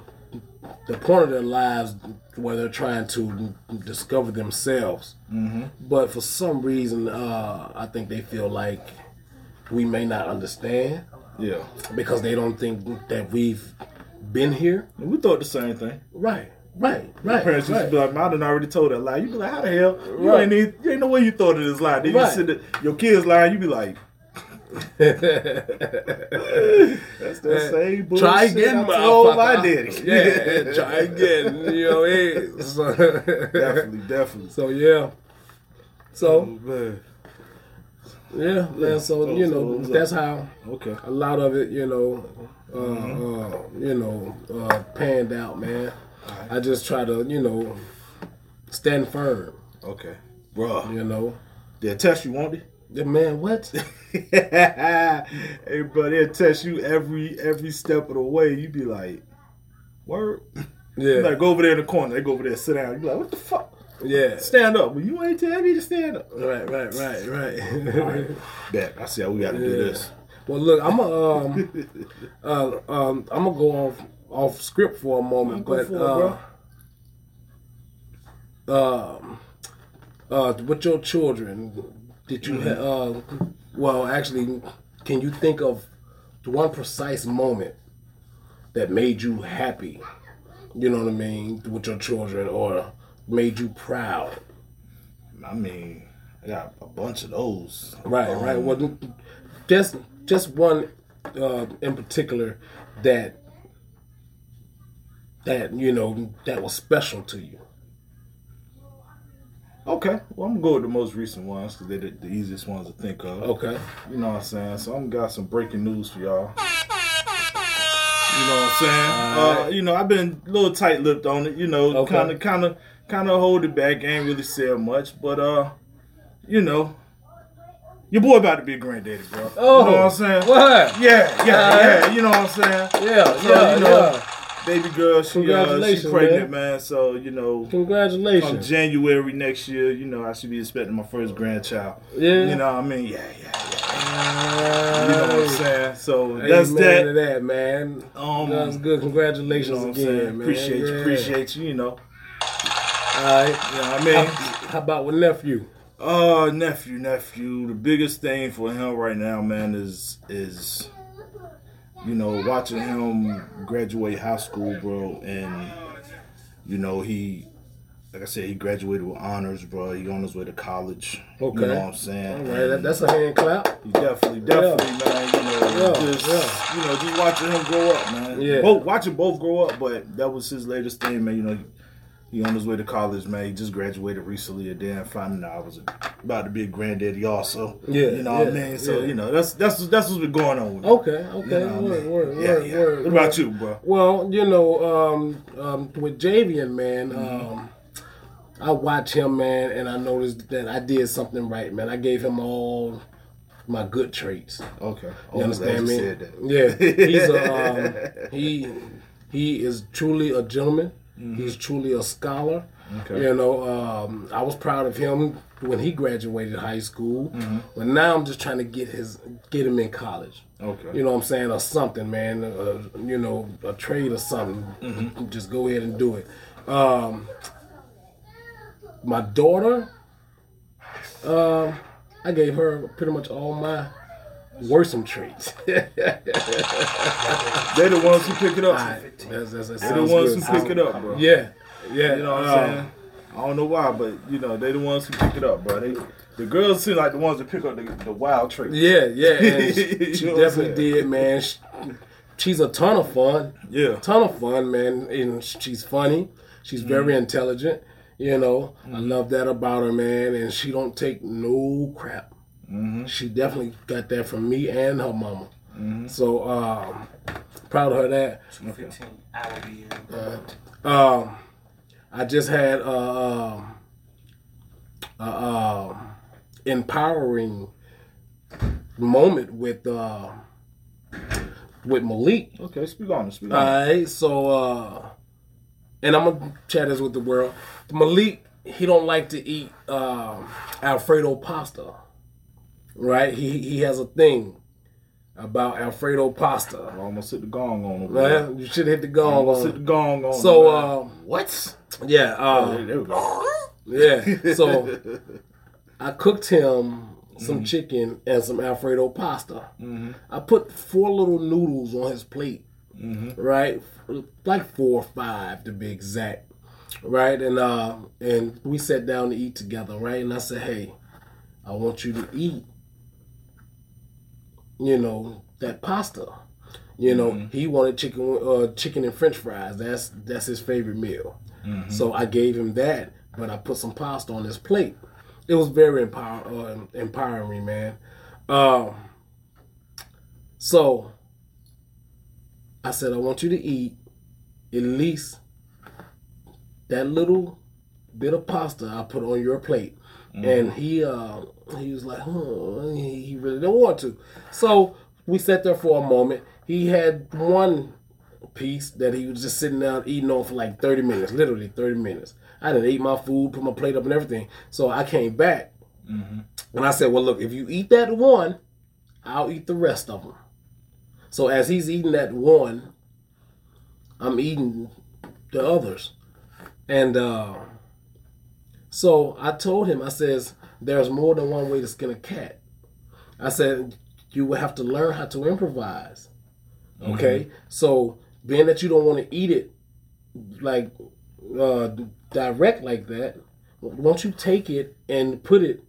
Speaker 1: the point of their lives where they're trying to discover themselves. Mm-hmm. But for some reason, uh, I think they feel like we may not understand
Speaker 2: yeah.
Speaker 1: because they don't think that we've been here.
Speaker 2: We thought the same thing.
Speaker 1: Right. Right. Right.
Speaker 2: Parents used to be like, "Man, I done already told that lie." You be like, "How the hell? You
Speaker 1: Right.
Speaker 2: ain't need, you ain't no way you thought of this lie." Then you
Speaker 1: Right.
Speaker 2: sit your kids lying. You be like, <laughs> "That's the uh, same bullshit."
Speaker 1: Try again,
Speaker 2: I told my daddy. <laughs>
Speaker 1: Yeah, try again. You know, hey. <laughs> So,
Speaker 2: definitely, definitely.
Speaker 1: so yeah. So oh,
Speaker 2: man.
Speaker 1: Yeah, man. So
Speaker 2: So-
Speaker 1: you know, that's how
Speaker 2: Okay.
Speaker 1: a lot of it, you know, uh,
Speaker 2: Mm-hmm.
Speaker 1: uh, you know, uh, panned out, man. I just try to, you know, stand firm.
Speaker 2: Okay. Bruh.
Speaker 1: You know,
Speaker 2: They'll test you, won't they?
Speaker 1: the man, what? <laughs>
Speaker 2: hey, bro, they'll test you every every step of the way. You be like, word.
Speaker 1: Yeah,
Speaker 2: Like, go over there in the corner. They go over there, sit down. You be like, what the fuck?
Speaker 1: Yeah.
Speaker 2: Stand up. Well, you ain't tell me to stand up.
Speaker 1: Right, right, right, right. <laughs>
Speaker 2: Bet. I see how we got to do this.
Speaker 1: Well, look, I'm a, um, <laughs> uh, um, I'm gonna go off off script for a moment,
Speaker 2: Go
Speaker 1: but
Speaker 2: for it,
Speaker 1: uh, um, uh, with your children, did you, ha- uh, well, actually, can you think of the one precise moment that made you happy? You know what I mean with your children, or made you proud?
Speaker 2: I mean, I got a bunch of those.
Speaker 1: Right,
Speaker 2: Um,
Speaker 1: right. Well, just just one uh, in particular that that you know that was special to you.
Speaker 2: Okay. Well, I'm going to go with the most recent ones because they're the, the easiest ones to think of.
Speaker 1: Okay.
Speaker 2: You know what I'm saying? So I'm got some breaking news for y'all. You know what I'm saying? Uh, you know, I've been a little tight-lipped on it. You know, kind of, kind of, kind of hold it back. Ain't really said much, but uh, you know, Your boy about to be a granddaddy, bro.
Speaker 1: Oh,
Speaker 2: you know what I'm saying?
Speaker 1: What?
Speaker 2: Yeah, yeah,
Speaker 1: Alright.
Speaker 2: yeah. You know what I'm saying?
Speaker 1: Yeah,
Speaker 2: So,
Speaker 1: yeah,
Speaker 2: you know,
Speaker 1: yeah.
Speaker 2: Baby girl, she uh, pregnant, man. So you know, come
Speaker 1: Congratulations.
Speaker 2: January next year, you know, I should be expecting my first grandchild.
Speaker 1: Yeah.
Speaker 2: You know what I mean? Yeah, yeah, yeah. You know what I'm saying? So that's
Speaker 1: man,
Speaker 2: that.
Speaker 1: to that, man.
Speaker 2: Um,
Speaker 1: That's good.
Speaker 2: You
Speaker 1: Congratulations
Speaker 2: know
Speaker 1: again, man.
Speaker 2: Appreciate you, appreciate you. You know,
Speaker 1: All right.
Speaker 2: you know what I mean?
Speaker 1: how about with nephew?
Speaker 2: Uh, nephew, nephew. The biggest thing for him right now, man, is is you know watching him graduate high school, bro, and you know he, like I said, he graduated with honors, bro. He on his way to college.
Speaker 1: Okay.
Speaker 2: You know what I'm saying?
Speaker 1: right, that, that's a hand clap.
Speaker 2: he definitely, definitely, man. You know,
Speaker 1: Yeah,
Speaker 2: just
Speaker 1: yeah.
Speaker 2: you know, just watching him grow up, man.
Speaker 1: Yeah.
Speaker 2: Both watching both grow up, but that was his latest thing, man. You know. He on his way to college, man. He just graduated recently, and then finding out I was about to be a granddaddy, also.
Speaker 1: Yeah,
Speaker 2: you know what I mean. So
Speaker 1: yeah.
Speaker 2: you know that's that's that's what's been going on.
Speaker 1: Okay, okay.
Speaker 2: You know what I
Speaker 1: word,
Speaker 2: mean?
Speaker 1: word,
Speaker 2: yeah,
Speaker 1: word,
Speaker 2: yeah.
Speaker 1: word.
Speaker 2: What about you, bro?
Speaker 1: Well, you know, um, um, with Javian, man,
Speaker 2: Mm-hmm.
Speaker 1: um, I watch him, man, and I noticed that I did something right, man. I gave him all my good traits.
Speaker 2: Okay,
Speaker 1: You understand me? Yeah, he's a um, <laughs> he he is truly a gentleman. He's truly a scholar.
Speaker 2: Mm-hmm. Okay.
Speaker 1: You know, um, I was proud of him when he graduated high school,
Speaker 2: Mm-hmm.
Speaker 1: but now I'm just trying to get his get him in college.
Speaker 2: Okay.
Speaker 1: You know what I'm saying, or something, man. Uh, you know, a trade or something.
Speaker 2: Mm-hmm.
Speaker 1: Just go ahead and do it. Um, my daughter, um, I gave her pretty much all my worrisome traits. <laughs>
Speaker 2: They're the ones who pick it up.
Speaker 1: Alright, that's, that's, that
Speaker 2: They're the ones
Speaker 1: good.
Speaker 2: who pick it up, bro.
Speaker 1: Yeah, yeah.
Speaker 2: You know what
Speaker 1: um,
Speaker 2: I'm saying? I don't know why, but you know they the ones who pick it up, bro. They the girls seem like the ones that pick up the, the wild traits.
Speaker 1: Yeah, yeah. And <laughs> she,
Speaker 2: You
Speaker 1: she
Speaker 2: know what
Speaker 1: definitely did, man. She, she's a ton of fun.
Speaker 2: Yeah.
Speaker 1: ton of fun, man. And she's funny. She's very intelligent. You know, I love that about her, man. And she don't take no crap. She definitely got that from me and her mama. So um, proud of her that.
Speaker 3: 15, I will be.
Speaker 1: Um, I just had a, um, a, um, empowering moment with uh, with Malik.
Speaker 2: Okay, speak on it. Speak on it.
Speaker 1: so uh, and I'm gonna chat this with the world. Malik, he don't like to eat um, Alfredo pasta, right? He he has a thing about Alfredo pasta.
Speaker 2: I almost hit the gong on him.
Speaker 1: Man, you should hit the gong
Speaker 2: Almost hit the gong on
Speaker 1: So um,
Speaker 2: what?
Speaker 1: yeah,
Speaker 2: Oh,
Speaker 1: uh,
Speaker 2: there we go.
Speaker 1: yeah. So <laughs> I cooked him some chicken and some Alfredo pasta. I put four little noodles on his plate, right? Like four or five to be exact, right? And uh, and we sat down to eat together, right? And I said, hey, I want you to eat, you know, that pasta. You know, he wanted chicken, uh, chicken and French fries. That's that's his favorite meal. So I gave him that, but I put some pasta on his plate. It was very empower, uh, empowering, man. Um, so I said, I want you to eat at least that little bit of pasta I put on your plate. And he uh, he was like, huh, he really didn't want to. So we sat there for a moment. He had one piece that he was just sitting down eating on for like 30 minutes, literally 30 minutes. I didn't eat my food, put my plate up and everything. So I came back and I said, well, look, if you eat that one, I'll eat the rest of them. So as he's eating that one, I'm eating the others. And uh, so I told him, I says, there's more than one way to skin a cat. I said, you will have to learn how to improvise. Okay? So being that you don't want to eat it like uh, direct like that, won't you take it and put it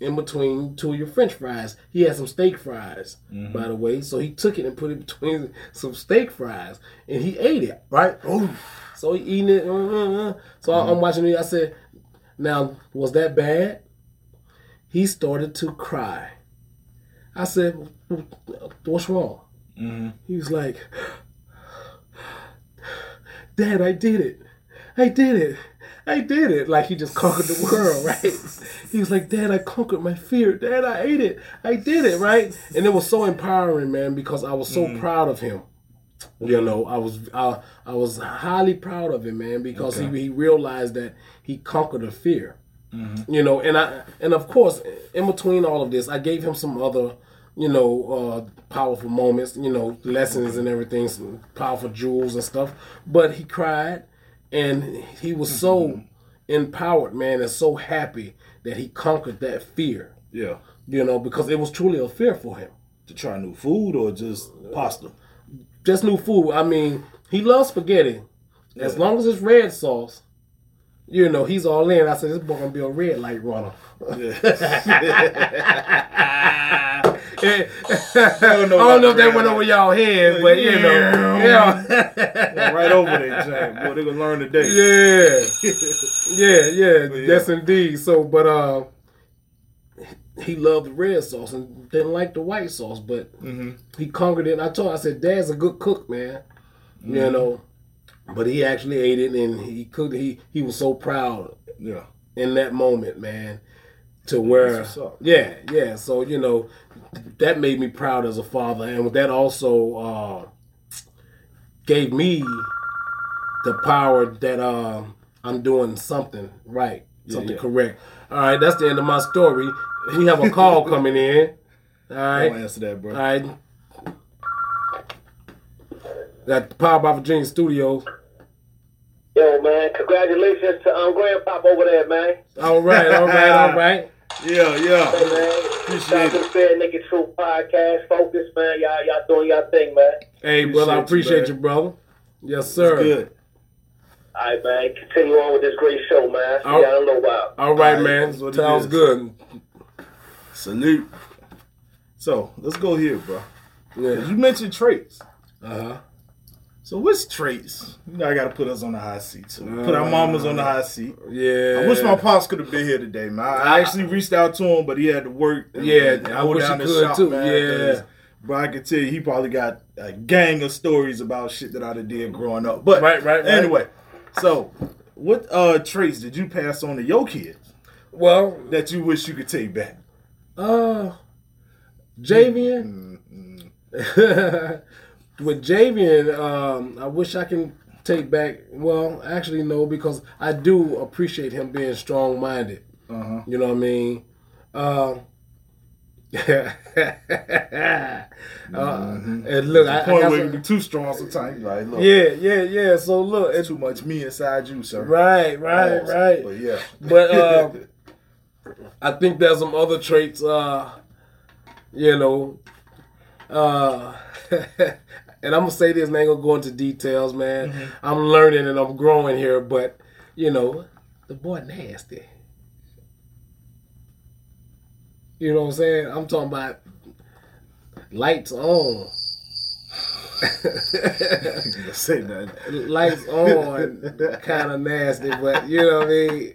Speaker 1: in between two of your French fries? He had some steak fries, by the way. So he took it and put it between some steak fries, and he ate it. Right? Oh, so he eating it. uh, uh, uh. So I- I'm watching it. I said, "Now was that bad?" He started to cry. I said, "What's wrong?" He was like, Dad, I did it. I did it. I did it. Like he just conquered the world, <laughs> right? He was like, Dad, I conquered my fear. Dad, I ate it. I did it, right? And it was so empowering, man, because I was so
Speaker 2: Mm.
Speaker 1: proud of him. You know, I was I, I was highly proud of him, man, because
Speaker 2: Okay.
Speaker 1: he, he realized that he conquered a fear.
Speaker 2: Mm-hmm.
Speaker 1: You know, and I and of course, in between all of this, I gave him some other, you know, uh, powerful moments, you know, lessons and everything, some powerful jewels and stuff. But he cried, and he was so empowered, man, and so happy that he conquered that fear.
Speaker 2: Yeah.
Speaker 1: You know, because it was truly a fear for him.
Speaker 2: To try new food or just pasta?
Speaker 1: Just new food. I mean, he loves spaghetti. As long as it's red sauce, you know, he's all in. I said, this boy gonna be a red light runner. <laughs> I don't know, if that went over y'all head, but you know, yeah,
Speaker 2: right over there, Jack. Boy, they gonna learn today.
Speaker 1: yeah, yeah, yeah,
Speaker 2: yeah.
Speaker 1: yes indeed. So, but uh, he loved the red sauce and didn't like the white sauce, but
Speaker 2: Mm-hmm.
Speaker 1: he conquered it. And I told, him, I said, Dad's a good cook, man. You know, but he actually ate it and he cooked. He he was so proud
Speaker 2: Yeah.
Speaker 1: in that moment, man. To where, yeah, yeah. So you know, that made me proud as a father, and that also uh, gave me the power that uh, I'm doing something right, something
Speaker 2: yeah.
Speaker 1: correct. All right, that's the end of my story. We have a call <laughs> coming in. All right,
Speaker 2: Don't answer that, bro.
Speaker 1: all right. That Power by Virginia Studios.
Speaker 4: Yo, man, congratulations to um, Grandpop over there, man.
Speaker 1: All right, all right, all right. <laughs>
Speaker 2: Yeah,
Speaker 4: Hey,
Speaker 2: yeah.
Speaker 4: man.
Speaker 2: Appreciate
Speaker 4: Shout out to
Speaker 2: it.
Speaker 4: the Bare Naked Truth Podcast. Focus, man. Y'all, y'all doing y'all thing, man.
Speaker 1: Hey, brother, I
Speaker 2: Appreciate you,
Speaker 1: appreciate you, brother. Yes, sir.
Speaker 2: Good.
Speaker 4: All right, man. Continue on with this great show, man. See
Speaker 1: Oh.
Speaker 4: y'all in a little while.
Speaker 1: All right,
Speaker 2: All right,
Speaker 1: man.
Speaker 2: what
Speaker 1: Sounds good.
Speaker 2: Salute. So let's go here, bro.
Speaker 1: Yeah.
Speaker 2: You mentioned traits.
Speaker 1: Uh huh.
Speaker 2: So which traits? You know, I gotta put us on the hot seat too. Put our mamas on the hot seat.
Speaker 1: Yeah.
Speaker 2: I wish my pops could have been here today, man. I actually reached out to him, but he had to work.
Speaker 1: Yeah, I wish he
Speaker 2: the
Speaker 1: could
Speaker 2: shop,
Speaker 1: too,
Speaker 2: man,
Speaker 1: yeah.
Speaker 2: Bro, I can tell you, he probably got a gang of stories about shit that I did growing up. But
Speaker 1: Right, right, right.
Speaker 2: anyway, so what uh traits did you pass on to your kids
Speaker 1: Well,
Speaker 2: that you wish you could take back?
Speaker 1: uh, Javian.
Speaker 2: Mm-hmm. <laughs>
Speaker 1: With Javian, um, I wish I can take back. Well, actually, no, because I do appreciate him being strong minded.
Speaker 2: Uh-huh.
Speaker 1: You know what I mean? Uh, <laughs> uh, and look, I, I
Speaker 2: Point
Speaker 1: got
Speaker 2: where you be too strong sometimes. Like, look,
Speaker 1: yeah, yeah, yeah. So look, it's
Speaker 2: too much me inside you, sir.
Speaker 1: right, right,
Speaker 2: Pause.
Speaker 1: right.
Speaker 2: But yeah,
Speaker 1: But <laughs> uh, I think there's some other traits, uh, you know, uh, <laughs> and I'm gonna say this, and I ain't gonna go into details, man. I'm learning and I'm growing here, but you know, the boy nasty. You know what I'm saying? I'm talking about lights on. <laughs>
Speaker 2: say nothing.
Speaker 1: lights on kind of nasty, but you know what I mean.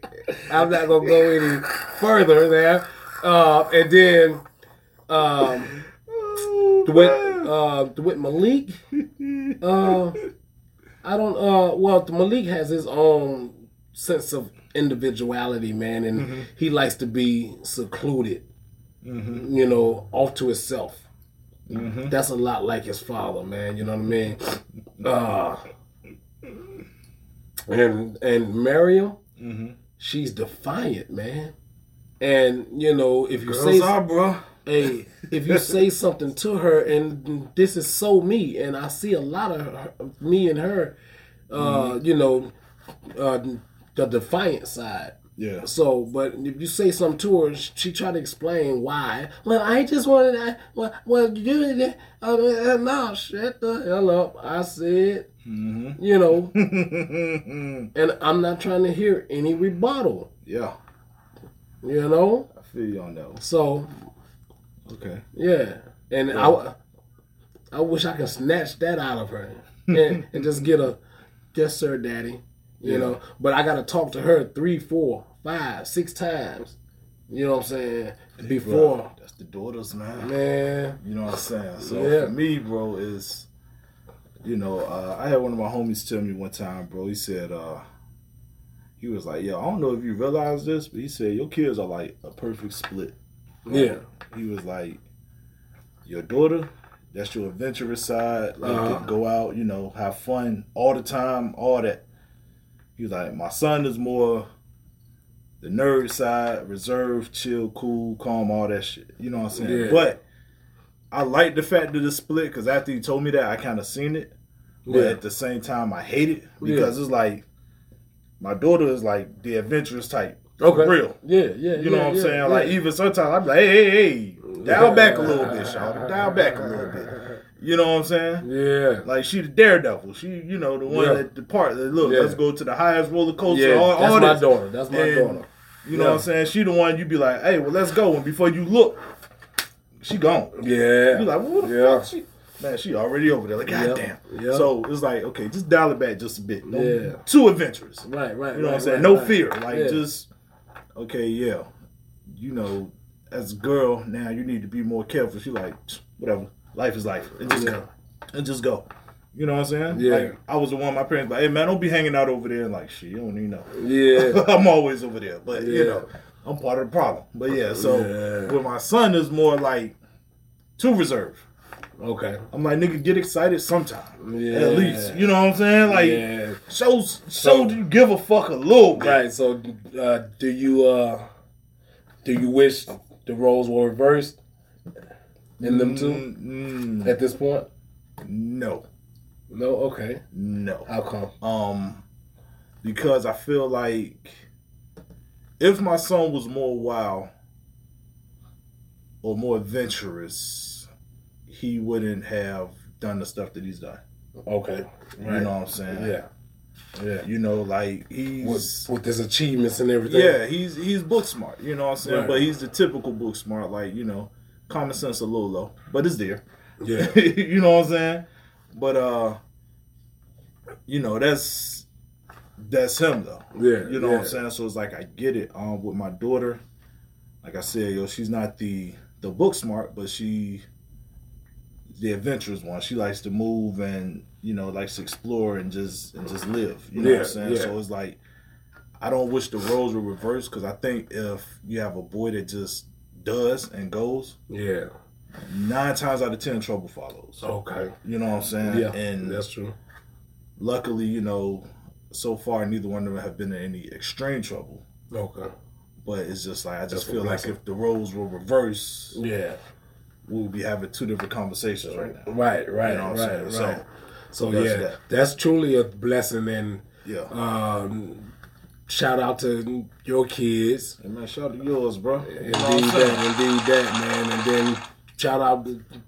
Speaker 1: I'm not gonna go any further there. Uh, and then um, with uh, with Malik, <laughs> uh, I don't. Uh, well, Malik has his own sense of individuality, man, and he likes to be secluded. You know, off to himself. That's a lot like his father, man. You know what I mean? Uh, and and Miriam, she's defiant, man. And you know, if you say
Speaker 2: are, bro.
Speaker 1: Hey, if you say something to her, and this is so me, and I see a lot of her, me and her, uh, you know, uh, the defiant side.
Speaker 2: Yeah.
Speaker 1: So, but if you say something to her, she try to explain why. Well, I just wanted, I, well, well, you did, uh, uh, no, shut the hell up. I said, you know, <laughs> and I'm not trying to hear any rebuttal,
Speaker 2: yeah,
Speaker 1: you know?
Speaker 2: I feel you on that one.
Speaker 1: So,
Speaker 2: Okay.
Speaker 1: yeah. And I, I wish I could snatch that out of her and, <laughs> and just get a, yes, sir, daddy. You
Speaker 2: Yeah.
Speaker 1: know, but I got to talk to her three, four, five, six times. You know what I'm saying? Before,
Speaker 2: Bro, that's the daughters, man.
Speaker 1: man.
Speaker 2: You know what I'm saying? So
Speaker 1: Yeah.
Speaker 2: for me, bro, is you know, uh, I had one of my homies tell me one time, bro. He said, uh, he was like, "Yo, I don't know if you realize this, but he said your kids are like a perfect split."
Speaker 1: Yeah.
Speaker 2: He was like, "Your daughter, that's your adventurous side. Like,
Speaker 1: Uh-huh.
Speaker 2: go out, you know, have fun all the time, all that." He was like, "My son is more." The nerd side, reserved, chill, cool, calm, all that shit. You know what I'm saying?
Speaker 1: Yeah.
Speaker 2: But I like the fact that the split because after he told me that, I kind of seen it. But
Speaker 1: Yeah.
Speaker 2: at the same time, I hate it because it's like my daughter is like the adventurous type. For
Speaker 1: Okay.
Speaker 2: real.
Speaker 1: Yeah, yeah.
Speaker 2: You know
Speaker 1: yeah,
Speaker 2: what I'm
Speaker 1: yeah,
Speaker 2: saying?
Speaker 1: yeah.
Speaker 2: Like even sometimes I'm like, hey, hey, hey, dial <laughs> back a little bit, y'all. Dial back a little bit. You know what I'm saying?
Speaker 1: Yeah.
Speaker 2: Like she the daredevil. She, you know, the one that the part that look, let's go to the highest roller coaster.
Speaker 1: Yeah,
Speaker 2: all,
Speaker 1: that's
Speaker 2: all
Speaker 1: my
Speaker 2: this.
Speaker 1: daughter. That's my
Speaker 2: And,
Speaker 1: daughter.
Speaker 2: You know what I'm saying? She the one you'd be like, hey, well, let's go. And before you look, she gone.
Speaker 1: Yeah.
Speaker 2: You like, well, what the
Speaker 1: Yeah.
Speaker 2: fuck? She, man, she already over there. Like, goddamn.
Speaker 1: Yeah.
Speaker 2: So it's like, okay, just dial it back just a bit. No,
Speaker 1: Yeah.
Speaker 2: Too adventurous.
Speaker 1: Right, right.
Speaker 2: You know
Speaker 1: right,
Speaker 2: what I'm saying?
Speaker 1: right,
Speaker 2: no
Speaker 1: right.
Speaker 2: fear. Like,
Speaker 1: Yeah.
Speaker 2: just, okay, yeah. You know, as a girl, now you need to be more careful. She like, whatever. Life is life. And just
Speaker 1: Yeah.
Speaker 2: go. And just go. You know what I'm saying?
Speaker 1: Yeah.
Speaker 2: Like, I was the one my parents like, hey, man, don't be hanging out over there. And like, shit, you don't even know.
Speaker 1: Yeah. <laughs>
Speaker 2: I'm always over there, but you know, I'm part of the problem. But yeah, so
Speaker 1: Yeah.
Speaker 2: with my son is more like too reserved.
Speaker 1: Okay.
Speaker 2: I'm like, nigga, get excited sometime.
Speaker 1: Yeah.
Speaker 2: At least. You know what I'm saying? Like
Speaker 1: yeah.
Speaker 2: shows
Speaker 1: So-
Speaker 2: show you give a fuck a little bit.
Speaker 1: Right. So, uh, do you uh, do you wish the roles were reversed in them two
Speaker 2: Mm,
Speaker 1: at this point?
Speaker 2: no.
Speaker 1: No. Okay.
Speaker 2: No.
Speaker 1: How come?
Speaker 2: Um because I feel like if my son was more wild or more adventurous, he wouldn't have done the stuff that he's done.
Speaker 1: Okay.
Speaker 2: You know what I'm saying?
Speaker 1: Yeah. Yeah.
Speaker 2: You know, like
Speaker 1: With,
Speaker 2: he's
Speaker 1: with his achievements and everything.
Speaker 2: yeah, he's he's book smart. You know what I'm saying?
Speaker 1: Right.
Speaker 2: But he's the typical book smart, like you know, common sense a little low, but it's there.
Speaker 1: Yeah. <laughs>
Speaker 2: you know what I'm saying? But uh, you know that's that's him though.
Speaker 1: Yeah.
Speaker 2: You know
Speaker 1: yeah.
Speaker 2: what I'm saying? So it's like I get it. Um, with my daughter, like I said, yo, she's not the the book smart, but she the adventurous one. She likes to move and you know likes to explore and just and just live. You know what I'm saying?
Speaker 1: yeah.
Speaker 2: So it's like I don't wish the roles were reversed because I think if you have a boy that just does and goes,
Speaker 1: Yeah.
Speaker 2: nine times out of ten trouble follows.
Speaker 1: Okay.
Speaker 2: You know what I'm saying?
Speaker 1: Yeah.
Speaker 2: And
Speaker 1: that's true.
Speaker 2: luckily, you know, so far neither one of them have been in any extreme trouble.
Speaker 1: Okay.
Speaker 2: But it's just like I just
Speaker 1: a
Speaker 2: feel like if the roles were reversed,
Speaker 1: Yeah.
Speaker 2: We would be having two different conversations right now.
Speaker 1: Right. Right.
Speaker 2: You know
Speaker 1: right. Right. So,
Speaker 2: that's
Speaker 1: yeah,
Speaker 2: that.
Speaker 1: that's truly a blessing, and
Speaker 2: Yeah.
Speaker 1: um, shout out to your kids.
Speaker 2: Hey man, shout out to yours, bro.
Speaker 1: Indeed that, indeed that, man. And then shout out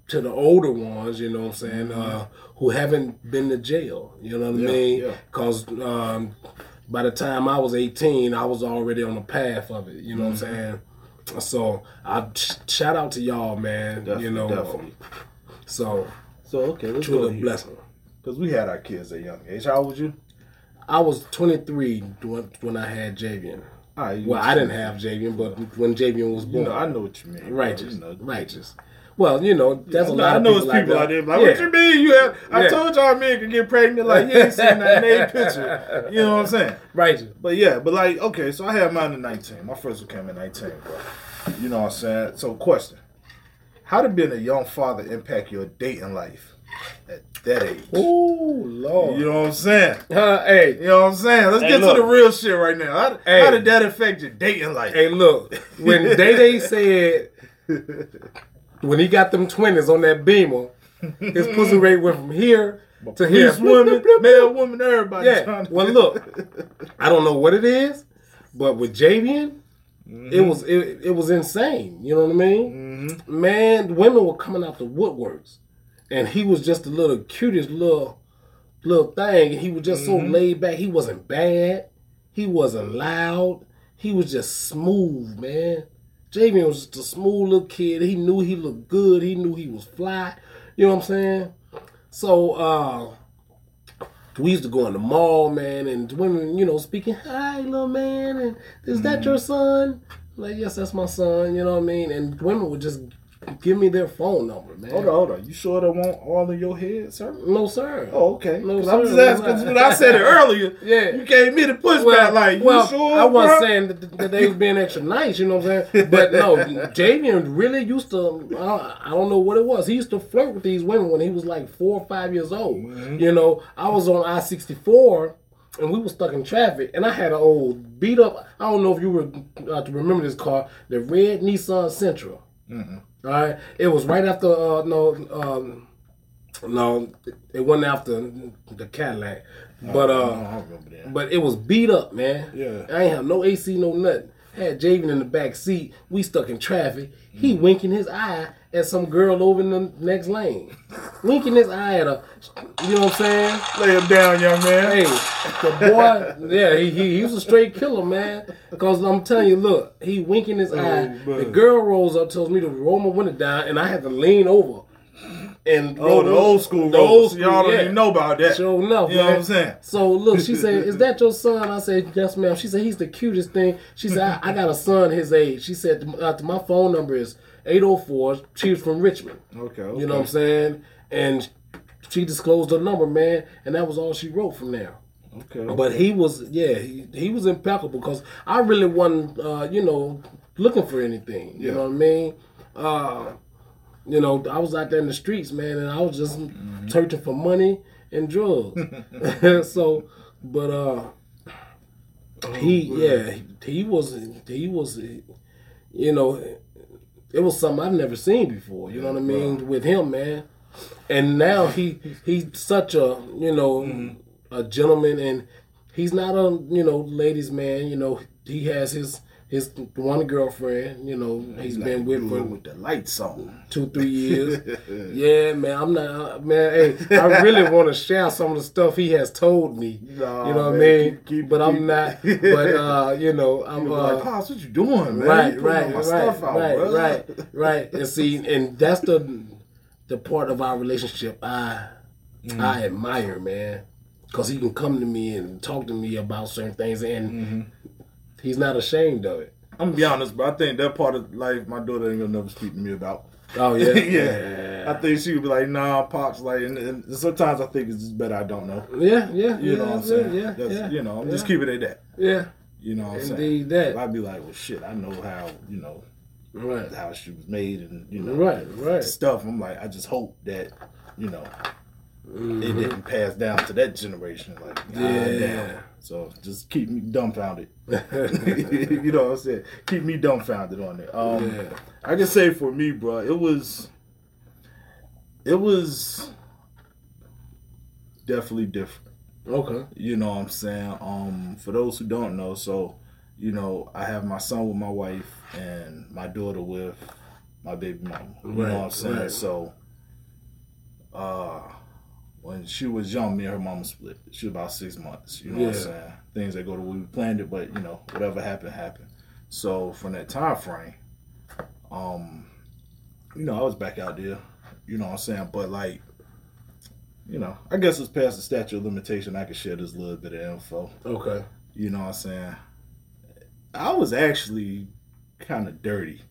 Speaker 1: to the older ones, you know what I'm saying, uh, who haven't been to jail. You know what
Speaker 2: Yeah,
Speaker 1: I mean?
Speaker 2: yeah.
Speaker 1: Because um, by the time I was 18, I was already on the path of it. You know what I'm saying? So I shout out to y'all, man.
Speaker 2: Definitely,
Speaker 1: you know, um,
Speaker 2: definitely.
Speaker 1: so
Speaker 2: So okay, let's
Speaker 1: truly
Speaker 2: go
Speaker 1: a blessing.
Speaker 2: Because we had our kids at a young age. How old was you?
Speaker 1: I was 23 when, when I had Javian.
Speaker 2: Right, you
Speaker 1: Well, I didn't have Javian, but when Javian was
Speaker 2: You
Speaker 1: born,
Speaker 2: know, I know what you mean.
Speaker 1: righteous,
Speaker 2: You know,
Speaker 1: righteous. Well, you know, there's
Speaker 2: I
Speaker 1: a lot
Speaker 2: I
Speaker 1: of
Speaker 2: know
Speaker 1: people,
Speaker 2: it's people
Speaker 1: like
Speaker 2: out there like,
Speaker 1: yeah.
Speaker 2: what you mean? You have? I
Speaker 1: Yeah.
Speaker 2: told y'all men can get pregnant. Like you ain't seen that naked <laughs> picture. You know what I'm saying?
Speaker 1: Right.
Speaker 2: But yeah, but like, okay, so I had mine at 19. My first one came at 19, bro. You know what I'm saying? So, question How did being a young father impact your dating life at that age?
Speaker 1: Oh Lord.
Speaker 2: You know what I'm saying?
Speaker 1: Uh, hey,
Speaker 2: You know what I'm saying? Let's
Speaker 1: Hey,
Speaker 2: get
Speaker 1: look.
Speaker 2: to the real shit right now. How,
Speaker 1: Hey.
Speaker 2: how did that affect your dating life?
Speaker 1: hey, look. When <laughs> Day Day said when he got them twenties on that beamer, his pussy <laughs> rate went from here to here.
Speaker 2: Police women, <laughs> male woman, everybody.
Speaker 1: Yeah. Well, <laughs> look, I don't know what it is, but with Javian, it mm-hmm. was it, it was insane. You know what I mean? Mm-hmm. Man, women were coming out the woodworks, and he was just the little cutest little little thing. And he was just so mm-hmm. laid back. He wasn't bad. He wasn't loud. He was just smooth, man. Javian was just a smooth little kid. He knew he looked good. He knew he was fly. You know what I'm saying? So, uh, we used to go in the mall, man, and women, you know, speaking, hi, little man, and is that your son? Like, yes, that's my son, you know what I mean? And women would just give me their phone number, man.
Speaker 2: Hold on, hold on. You sure that won't all in your head, sir?
Speaker 1: No, sir.
Speaker 2: Oh, okay.
Speaker 1: No,
Speaker 2: 'Cause I'm
Speaker 1: sir,
Speaker 2: just asking. 'cause
Speaker 1: no,
Speaker 2: when I said it earlier, <laughs>
Speaker 1: Yeah.
Speaker 2: you gave me the pushback.
Speaker 1: Well,
Speaker 2: like, you
Speaker 1: well,
Speaker 2: sure?
Speaker 1: I wasn't
Speaker 2: bro?
Speaker 1: saying that, that they was being extra nice, you know what I'm saying? <laughs> But no, Javian really used to, I, I don't know what it was. He used to flirt with these women when he was like four or five years old.
Speaker 2: Mm-hmm.
Speaker 1: You know, I was on I 64 and we were stuck in traffic and I had an old beat up, I don't know if you were uh, to remember this car, the red Nissan Sentra. All right, it was right after uh, no, um, no, it wasn't after the Cadillac, but uh,
Speaker 2: I don't remember that.
Speaker 1: but it was beat up, man.
Speaker 2: Yeah.
Speaker 1: I ain't have no AC, no nothing. Had Javian in the back seat. We stuck in traffic. He winking his eye at some girl over in the next lane. winking his eye at her. You know what I'm saying?
Speaker 2: Lay him down, young man.
Speaker 1: Hey, the boy, yeah, he, he, he was a straight killer, man. Because I'm telling you, look, he winking his oh, eye. The girl rolls up, tells me to roll my window down, and I had to lean over. And
Speaker 2: Oh, the old school
Speaker 1: the old school,
Speaker 2: Y'all don't
Speaker 1: yeah.
Speaker 2: even know about that.
Speaker 1: Sure enough,
Speaker 2: You know
Speaker 1: man.
Speaker 2: what I'm saying?
Speaker 1: So look, she said, "Is that your son?" I said, "Yes, ma'am." She said, "He's the cutest thing." She said, "I, I got a son his age." She said, uh, "My phone number is 804." She was from Richmond.
Speaker 2: Okay, okay.
Speaker 1: You know what I'm saying? And she disclosed her number, man, and that was all she wrote from there.
Speaker 2: Okay.
Speaker 1: But he was, yeah, he, he was impeccable because I really wasn't, uh, you know, looking for anything. You
Speaker 2: Yeah.
Speaker 1: know what I mean? Uh, you know, I was out there in the streets, man, and I was just
Speaker 2: Mm-hmm.
Speaker 1: searching for money and drugs. <laughs> <laughs> so, but uh, he,
Speaker 2: Oh,
Speaker 1: yeah, he, he was, he was, you know, it was something I've never seen before. You know what I mean with him, man. And now he he's such a you know
Speaker 2: Mm-hmm.
Speaker 1: a gentleman, and he's not a you know ladies man. You know he has his his one girlfriend. You know he's been with for
Speaker 2: with the lights on.
Speaker 1: two three years. <laughs> yeah, man. I'm not man. Hey, I really <laughs> want to share some of the stuff he has told me.
Speaker 2: Nah,
Speaker 1: you know what I mean?
Speaker 2: keep- keep-
Speaker 1: but I'm not. But uh, you know I'm uh,
Speaker 2: like, Pops, what you doing, man?
Speaker 1: right,
Speaker 2: You
Speaker 1: right, right,
Speaker 2: out,
Speaker 1: right,
Speaker 2: bro.
Speaker 1: right, right. And <laughs> see, and that's the the part of our relationship I
Speaker 2: Mm-hmm.
Speaker 1: I admire, man, because he can come to me and talk to me about certain things, and
Speaker 2: Mm-hmm.
Speaker 1: He's not ashamed of it.
Speaker 2: I'm gonna be honest, but I think that part of life my daughter ain't gonna never speak to me about.
Speaker 1: Oh <laughs> yeah,
Speaker 2: yeah. I think she would be like, nah, pops, like, and, and sometimes I think it's just better I don't know.
Speaker 1: yeah, yeah,
Speaker 2: You
Speaker 1: yeah,
Speaker 2: know what I'm saying?
Speaker 1: Yeah,
Speaker 2: That's-
Speaker 1: yeah,
Speaker 2: You know, I'm
Speaker 1: yeah,
Speaker 2: just keeping it at that.
Speaker 1: yeah,
Speaker 2: You know what I'm saying?
Speaker 1: indeed that.
Speaker 2: I'd be like, well, shit, I know how, you know,
Speaker 1: Right,
Speaker 2: how she was made and, you know,
Speaker 1: right, right.
Speaker 2: stuff. I'm like, I just hope that, you know,
Speaker 1: Mm-hmm.
Speaker 2: it didn't pass down to that generation. Like,
Speaker 1: Yeah.
Speaker 2: damn. So just keep me dumbfounded. <laughs> <laughs> you know what I'm saying? Keep me dumbfounded on it. Um,
Speaker 1: Yeah.
Speaker 2: I can say for me, bro, it was, it was definitely different.
Speaker 1: Okay.
Speaker 2: You know what I'm saying? Um, for those who don't know, so you know, I have my son with my wife and my daughter with my baby mama. You
Speaker 1: Right,
Speaker 2: know what I'm saying?
Speaker 1: right.
Speaker 2: So uh when she was young, me and her mama split. She was about six months. You know what I'm saying? Things that go the way we planned it, but you know, whatever happened, happened. So from that time frame, um, you know, I was back out there. You know what I'm saying? But like, you know, I guess it's past the statute of limitation. I could share this little bit of info.
Speaker 1: Okay.
Speaker 2: You know what I'm saying? I was actually kind of dirty.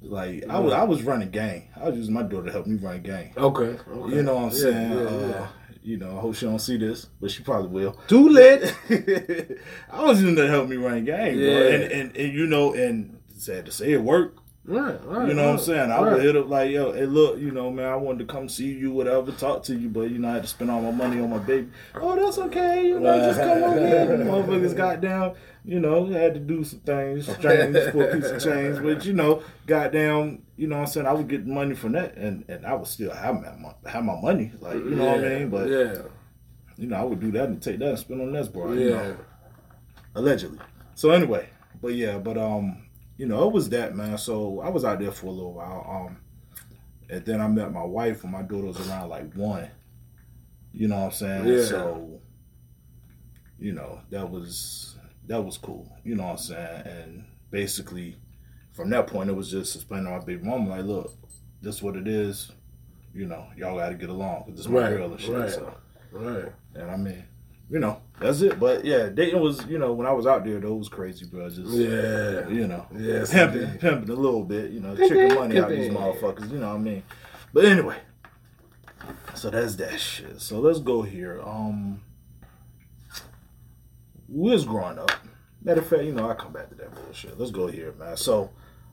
Speaker 2: Like I was, I was running game. I was using my daughter to help me run game.
Speaker 1: Okay. okay.
Speaker 2: You know what I'm
Speaker 1: Yeah,
Speaker 2: saying?
Speaker 1: yeah,
Speaker 2: uh,
Speaker 1: yeah.
Speaker 2: You know, I hope she don't see this, but she probably will.
Speaker 1: Too late. <laughs>
Speaker 2: I was using to help me run game, bro. And, and and you know, and sad to say, it worked.
Speaker 1: Right, right.
Speaker 2: You know what I'm saying? I
Speaker 1: right.
Speaker 2: would hit up like, yo, hey, look, you know, man, I wanted to come see you, whatever, talk to you, but you know, I had to spend all my money on my baby. Oh, that's okay, you know, just come on in. The <laughs> motherfuckers got down, you know, had to do some things, change for a piece of change, but you know, goddamn, you know what I'm saying? I would get money from that, and and I would still have my have my money, like you know what I mean? But
Speaker 1: yeah,
Speaker 2: you know, I would do that and take that and spend on this, bro.
Speaker 1: yeah.
Speaker 2: You know, allegedly. So anyway, but yeah, but um, you know, it was that man. So I was out there for a little while. Um, and then I met my wife when my daughter was around like one. You know what I'm saying?
Speaker 1: Yeah.
Speaker 2: So, you know, that was that was cool. You know what I'm saying? And basically, from that point, it was just explaining to my baby mom like, look, this is what it is. You know, y'all got to get along. 'cause This is my
Speaker 1: Right,
Speaker 2: girl and shit.
Speaker 1: right.
Speaker 2: So,
Speaker 1: Right.
Speaker 2: and I mean, you know, that's it. But yeah, dating was, you know, when I was out there, though, it was crazy, bro. Just
Speaker 1: Yeah.
Speaker 2: you know,
Speaker 1: Yes,
Speaker 2: pimping,
Speaker 1: indeed.
Speaker 2: pimping a little bit, you know, <laughs> chicken money out these motherfuckers. You know what I mean? But anyway, so that's that shit. So let's go here. Um, we was growing up. Matter of fact, you know, I come back to that bullshit. Let's go here, man. So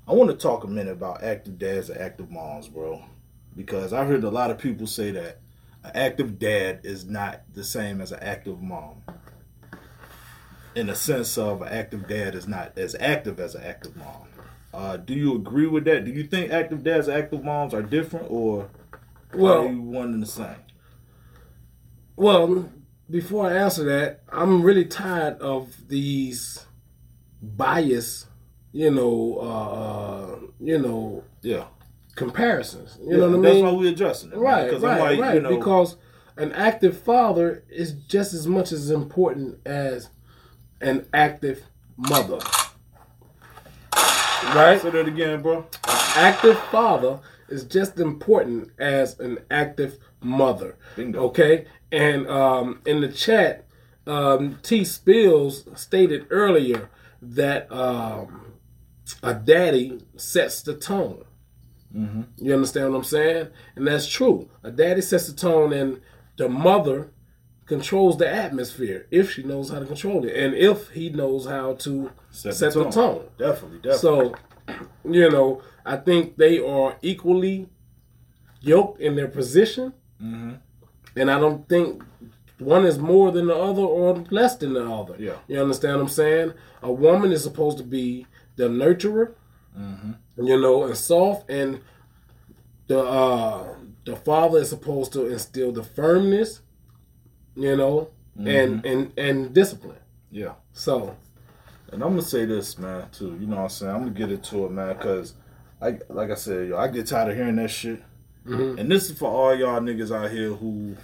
Speaker 2: I want to talk a minute about active dads and active moms, bro, because I heard a lot of people say that an active dad is not the same as an active mom. In the sense of an active dad is not as active as an active mom. Uh, do you agree with that? Do you think active dads and active moms are different, or are
Speaker 1: Well,
Speaker 2: you one and the same?
Speaker 1: Well, before I answer that, I'm really tired of these bias, you know, uh, you know,
Speaker 2: Yeah,
Speaker 1: comparisons. You
Speaker 2: Yeah,
Speaker 1: know what I mean?
Speaker 2: That's why we're addressing it,
Speaker 1: right,
Speaker 2: Because
Speaker 1: right,
Speaker 2: I'm like,
Speaker 1: right.
Speaker 2: you know,
Speaker 1: Because an active father is just as much as important as an active mother. Right?
Speaker 2: say that again, bro.
Speaker 1: active father is just as important as an active mother.
Speaker 2: Bingo.
Speaker 1: Okay, and um, in the chat, um, T Spills stated earlier that um, a daddy sets the tone. Mm-hmm. You understand what I'm saying? And that's true. A daddy sets the tone, and the mother controls the atmosphere if she knows how to control it, and if he knows how to set, the, tone.
Speaker 2: Definitely, definitely.
Speaker 1: So, you know, I think they are equally yoked in their position, mm-hmm. and I don't think one is more than the other or less than the other.
Speaker 2: Yeah.
Speaker 1: you understand what I'm saying? A woman is supposed to be the nurturer, mm-hmm. You know, and soft, and the uh, the father is supposed to instill the firmness, you know, and and and discipline.
Speaker 2: yeah.
Speaker 1: So,
Speaker 2: And I'm gonna say this, man, too. You know what I'm saying? I'm gonna get into it, man, because I, like I said, yo, I get tired of hearing that shit. And this is for all y'all niggas out here who,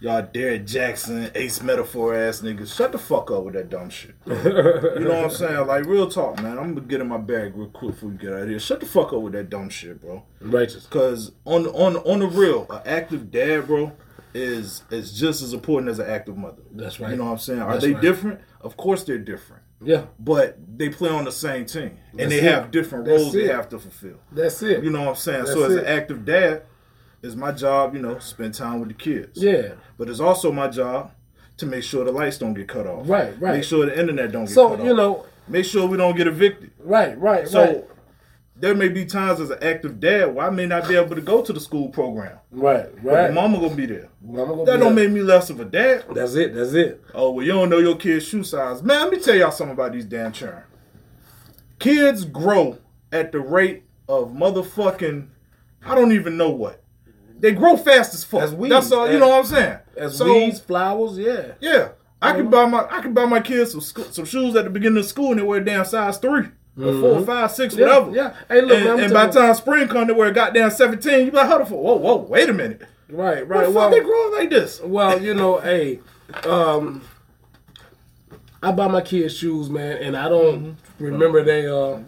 Speaker 2: y'all Derek Jackson, Ace Metaphor ass niggas. Shut the fuck up with that dumb shit. you know what I'm saying? Like real talk, man. I'm gonna get in my bag real quick before we get out of here. Shut the fuck up with that dumb shit, bro.
Speaker 1: righteous.
Speaker 2: Cause on on on the real, an active dad, bro, is is just as important as an active mother.
Speaker 1: That's right.
Speaker 2: You know what I'm saying? Are
Speaker 1: That's
Speaker 2: they
Speaker 1: right.
Speaker 2: different? Of course they're different
Speaker 1: Yeah,
Speaker 2: but they play on the same team and
Speaker 1: That's
Speaker 2: they
Speaker 1: it.
Speaker 2: have different roles they have to fulfill.
Speaker 1: that's it.
Speaker 2: You know what I'm saying?
Speaker 1: That's
Speaker 2: so as
Speaker 1: it.
Speaker 2: an active dad, it's my job, you know, spend time with the kids.
Speaker 1: Yeah.
Speaker 2: But it's also my job to make sure the lights don't get cut off.
Speaker 1: Right, right.
Speaker 2: Make sure the internet don't get
Speaker 1: So
Speaker 2: cut off.
Speaker 1: you know,
Speaker 2: make sure we don't get evicted.
Speaker 1: right, right,
Speaker 2: So
Speaker 1: right,
Speaker 2: there may be times as an active dad where I may not be able to go to the school program.
Speaker 1: right, right.
Speaker 2: But mama gonna be there.
Speaker 1: Mama gonna
Speaker 2: That don't
Speaker 1: there.
Speaker 2: make me less of a dad.
Speaker 1: That's it. That's it.
Speaker 2: Oh, well, you don't know your kid's shoe size. Man, let me tell y'all something about these damn children. Kids grow at the rate of motherfucking, I don't even know what. They grow fast as fuck.
Speaker 1: As weeds.
Speaker 2: That's all. You know what I'm saying?
Speaker 1: As
Speaker 2: so,
Speaker 1: weeds, flowers, yeah.
Speaker 2: Yeah, I can buy my I can buy my kids some some shoes at the beginning of school and they wear damn size three or four, five, six,
Speaker 1: Mm-hmm. Yeah,
Speaker 2: whatever.
Speaker 1: yeah. Hey, look,
Speaker 2: and, and by the time spring come, they wear goddamn seventeen. You be like, hold on, whoa, whoa, wait a minute.
Speaker 1: Right,
Speaker 2: Why
Speaker 1: right.
Speaker 2: the
Speaker 1: Well,
Speaker 2: they grow like this?
Speaker 1: well, you know, <laughs> hey, um, I buy my kids shoes, man, and I don't remember they uh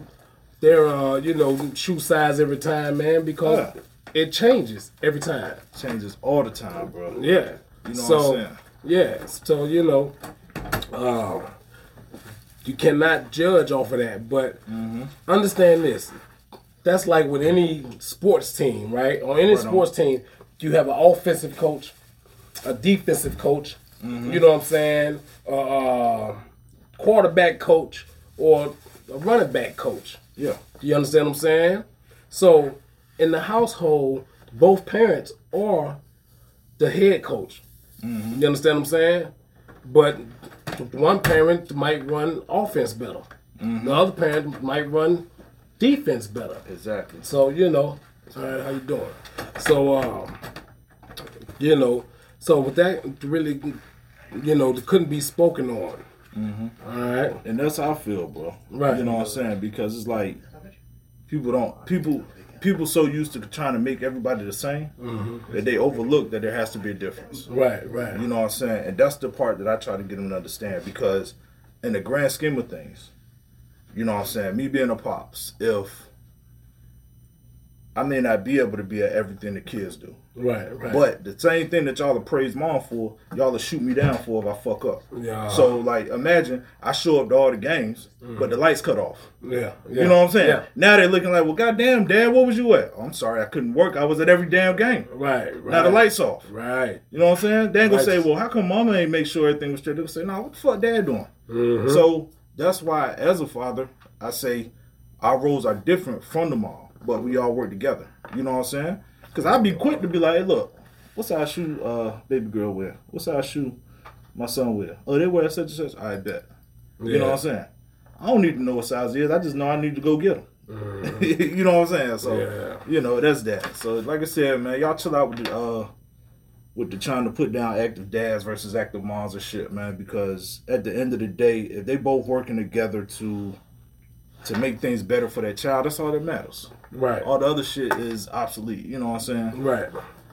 Speaker 1: their uh you know shoe size every time, man, because
Speaker 2: Yeah.
Speaker 1: It changes every time.
Speaker 2: Changes all the time, bro.
Speaker 1: Yeah.
Speaker 2: You know
Speaker 1: so,
Speaker 2: what I'm saying?
Speaker 1: Yeah. So you know, um, you cannot judge off of that, but
Speaker 2: Mm-hmm.
Speaker 1: understand this. That's like with any sports team, right? On any
Speaker 2: Right on.
Speaker 1: sports team, you have an offensive coach, a defensive coach.
Speaker 2: Mm-hmm.
Speaker 1: You know what I'm saying? A uh, quarterback coach or a running back coach.
Speaker 2: Yeah.
Speaker 1: You understand what I'm saying? So in the household, both parents are the head coach. Mm-hmm. You understand what I'm saying? But one parent might run offense better. Mm-hmm. The other parent might run defense better.
Speaker 2: Exactly.
Speaker 1: So you know, all right, how you doing? So um, you know, so with that really, you know, it couldn't be spoken on. Mm-hmm. All right.
Speaker 2: And that's how I feel, bro.
Speaker 1: Right.
Speaker 2: You know what I'm saying? Because it's like people don't people people so used to trying to make everybody the same mm-hmm. that they overlook that there has to be a difference.
Speaker 1: Right. Right.
Speaker 2: You know what I'm saying? And that's the part that I try to get them to understand because in the grand scheme of things, you know what I'm saying, me being a pops, if I may not be able to be at everything the kids do.
Speaker 1: Right, right.
Speaker 2: But the same thing that y'all are praise mom for, y'all will shoot me down for if I fuck up.
Speaker 1: Yeah.
Speaker 2: So like, imagine I show up to all the games, but the lights cut off.
Speaker 1: yeah,
Speaker 2: You know what I'm saying?
Speaker 1: Yeah.
Speaker 2: Now they're looking like, well, goddamn, dad, what was you at? Oh, I'm sorry, I couldn't work. I was at every damn game.
Speaker 1: Right, right.
Speaker 2: Now the lights off.
Speaker 1: Right.
Speaker 2: You know what I'm saying? They ain't gonna say, well, how come mama ain't make sure everything was straight? They'll say, no, what the fuck dad doing?
Speaker 1: Mm-hmm.
Speaker 2: So that's why, as a father, I say our roles are different from the mom, but we all work together. You know what I'm saying? Because I'd be quick to be like, hey, look, what size shoe uh baby girl wear? What size shoe my son wear? Oh, they wear such and such. I bet. You know what I'm saying? I don't need to know what size is. I just know I need to go get them. <laughs> you know what I'm saying? So
Speaker 1: Yeah.
Speaker 2: you know that's that. So like I said, man, y'all chill out with the uh with the trying to put down active dads versus active moms and shit, man. Because at the end of the day, if they both working together to to make things better for that child, that's all that matters.
Speaker 1: Right.
Speaker 2: All the other shit is obsolete. You know what I'm saying?
Speaker 1: Right.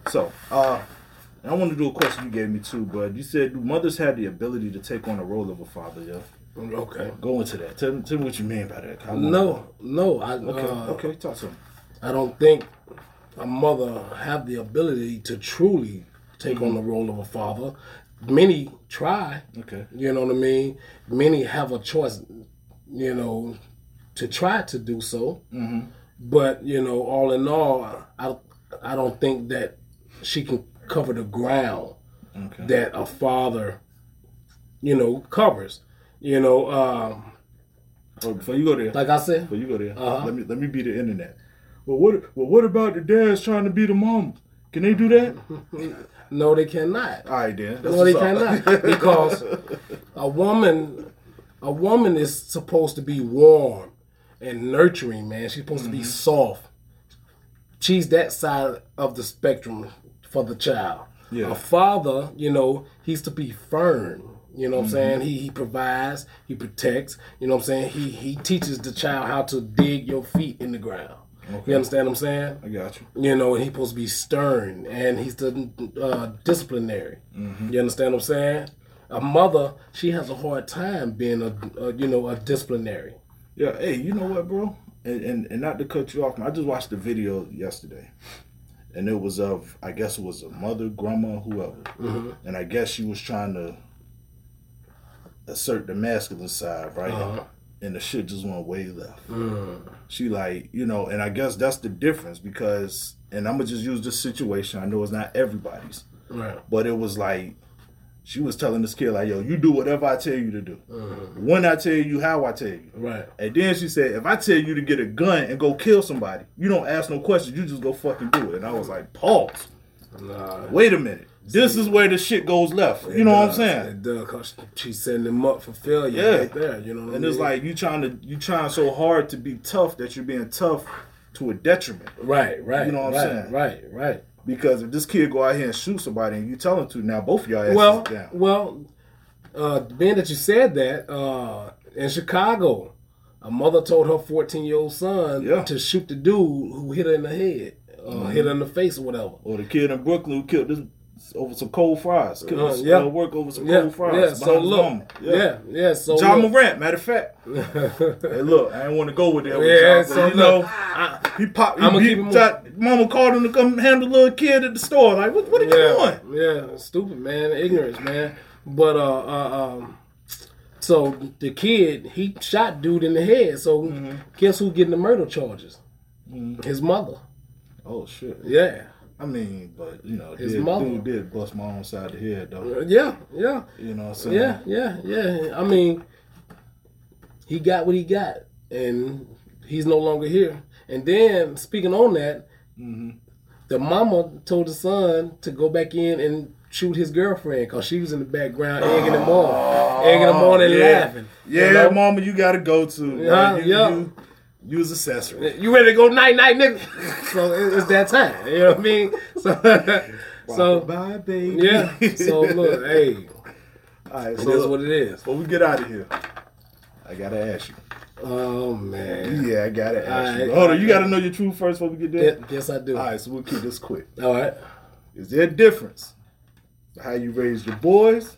Speaker 2: So, uh, I want to do a question you gave me too, but you said do mothers have the ability to take on the role of a father? Yeah.
Speaker 1: Okay.
Speaker 2: Go into that. Tell, tell me what you mean by that.
Speaker 1: No, no. I
Speaker 2: Okay.
Speaker 1: uh,
Speaker 2: okay. Talk to me.
Speaker 1: I don't think a mother have the ability to truly take on the role of a father. Many try.
Speaker 2: Okay.
Speaker 1: You know what I mean? Many have a choice. You know, to try to do so.
Speaker 2: Mm-hmm.
Speaker 1: But you know, all in all, I I don't think that she can cover the ground
Speaker 2: Okay.
Speaker 1: that a father, you know, covers. You know, um,
Speaker 2: Oh, before you go there,
Speaker 1: like I said,
Speaker 2: before you go there,
Speaker 1: Uh-huh.
Speaker 2: let me let me be the internet. Well, what well what about the dads trying to be the mom? Can they do that? <laughs>
Speaker 1: no, they cannot.
Speaker 2: All right, then. That's
Speaker 1: No, they
Speaker 2: up.
Speaker 1: cannot <laughs> because a woman, a woman is supposed to be warm and nurturing. Man, she's supposed to be mm-hmm. soft. She's that side of the spectrum for the child.
Speaker 2: Yeah.
Speaker 1: A father, you know, he's to be firm. You know what I'm mm-hmm. saying? He he provides, he protects. You know what I'm saying? He he teaches the child how to dig your feet in the ground. You understand what I'm saying?
Speaker 2: I got you.
Speaker 1: You know, and he's supposed to be stern and he's the uh, disciplinary. Mm-hmm. You understand what I'm saying? A mother, she has a hard time being a, a you know a disciplinary.
Speaker 2: Yeah. Hey, you know what, bro? And, and and not to cut you off, I just watched the video yesterday, and it was of I guess it was a mother, grandma, whoever, and I guess she was trying to assert the masculine side, right?
Speaker 1: Uh-huh.
Speaker 2: And the shit just went way left. She like, you know, and I guess that's the difference because, and I'm gonna just use this situation. I know it's not everybody's,
Speaker 1: Right.
Speaker 2: but it was like she was telling this kid like, "Yo, you do whatever I tell you to do. Uh-huh. When I tell you, how I tell you."
Speaker 1: Right.
Speaker 2: And then she said, "If I tell you to get a gun and go kill somebody, you don't ask no questions. You just go fucking do it." And I was like, "Pause.
Speaker 1: Nah,
Speaker 2: Wait a minute. This is where the shit goes left. You know what I'm saying?"
Speaker 1: It does, she's setting them up for failure
Speaker 2: Yeah.
Speaker 1: right there. You know what I
Speaker 2: And
Speaker 1: mean?
Speaker 2: it's like you trying to you trying so hard to be tough that you're being tough to a detriment.
Speaker 1: right, right.
Speaker 2: You know what I'm saying?
Speaker 1: Right, right.
Speaker 2: Because if this kid go out here and shoot somebody and you tell him to, now both of y'all asses
Speaker 1: Well,
Speaker 2: down.
Speaker 1: well, uh, being that you said that, uh, in Chicago, a mother told her 14 year old son
Speaker 2: Yeah.
Speaker 1: to shoot the dude who hit her in the head, uh, hit her in the face or whatever.
Speaker 2: Or the kid in Brooklyn who killed this over some cold fries. Killed
Speaker 1: Uh,
Speaker 2: his,
Speaker 1: yeah.
Speaker 2: uh, work over some
Speaker 1: Yeah,
Speaker 2: cold fries.
Speaker 1: yeah. So look,
Speaker 2: mama.
Speaker 1: yeah, yeah. So
Speaker 2: John
Speaker 1: look,
Speaker 2: Morant, matter of fact. <laughs> hey, look, I didn't want to go with that. With
Speaker 1: Yeah,
Speaker 2: y'all, but
Speaker 1: so
Speaker 2: you know,
Speaker 1: I-
Speaker 2: he popped.
Speaker 1: I'ma keep it moving.
Speaker 2: shot- mama called him to come handle the little kid at the store. Like, what, what are you doing?
Speaker 1: yeah, stupid man, ignorance, man. But uh, uh, um, so the kid he shot dude in the head. So
Speaker 2: Mm-hmm.
Speaker 1: guess who getting the murder charges? His mother.
Speaker 2: Oh shit.
Speaker 1: Yeah,
Speaker 2: I mean, but you know,
Speaker 1: His
Speaker 2: did,
Speaker 1: mother.
Speaker 2: dude did bust my own side of the head though.
Speaker 1: Uh, yeah, yeah.
Speaker 2: You know what I'm saying?
Speaker 1: Yeah, yeah, yeah. I mean, he got what he got, and he's no longer here. And then, speaking on that, mm-hmm. the mama told the son to go back in and shoot his girlfriend because she was in the background egging him on, egging him on and oh,
Speaker 2: yeah.
Speaker 1: laughing.
Speaker 2: Yeah,
Speaker 1: You know?
Speaker 2: mama, you gotta go to.
Speaker 1: Yeah,
Speaker 2: man. you,
Speaker 1: yeah.
Speaker 2: you, you was accessory.
Speaker 1: You ready to go night night, nigga? <laughs> so it- it's that time. You know what I mean? <laughs> So, <laughs> so
Speaker 2: bye, baby.
Speaker 1: yeah. So look, hey,
Speaker 2: All right, so that's
Speaker 1: what it is.
Speaker 2: before we get out of here, I gotta ask you.
Speaker 1: Oh man.
Speaker 2: Yeah, I gotta ask you. Hold on, you gotta know your truth first before we get there.
Speaker 1: Yes, I do.
Speaker 2: All right, so we'll keep this quick.
Speaker 1: All right.
Speaker 2: Is there a difference how you raise your boys,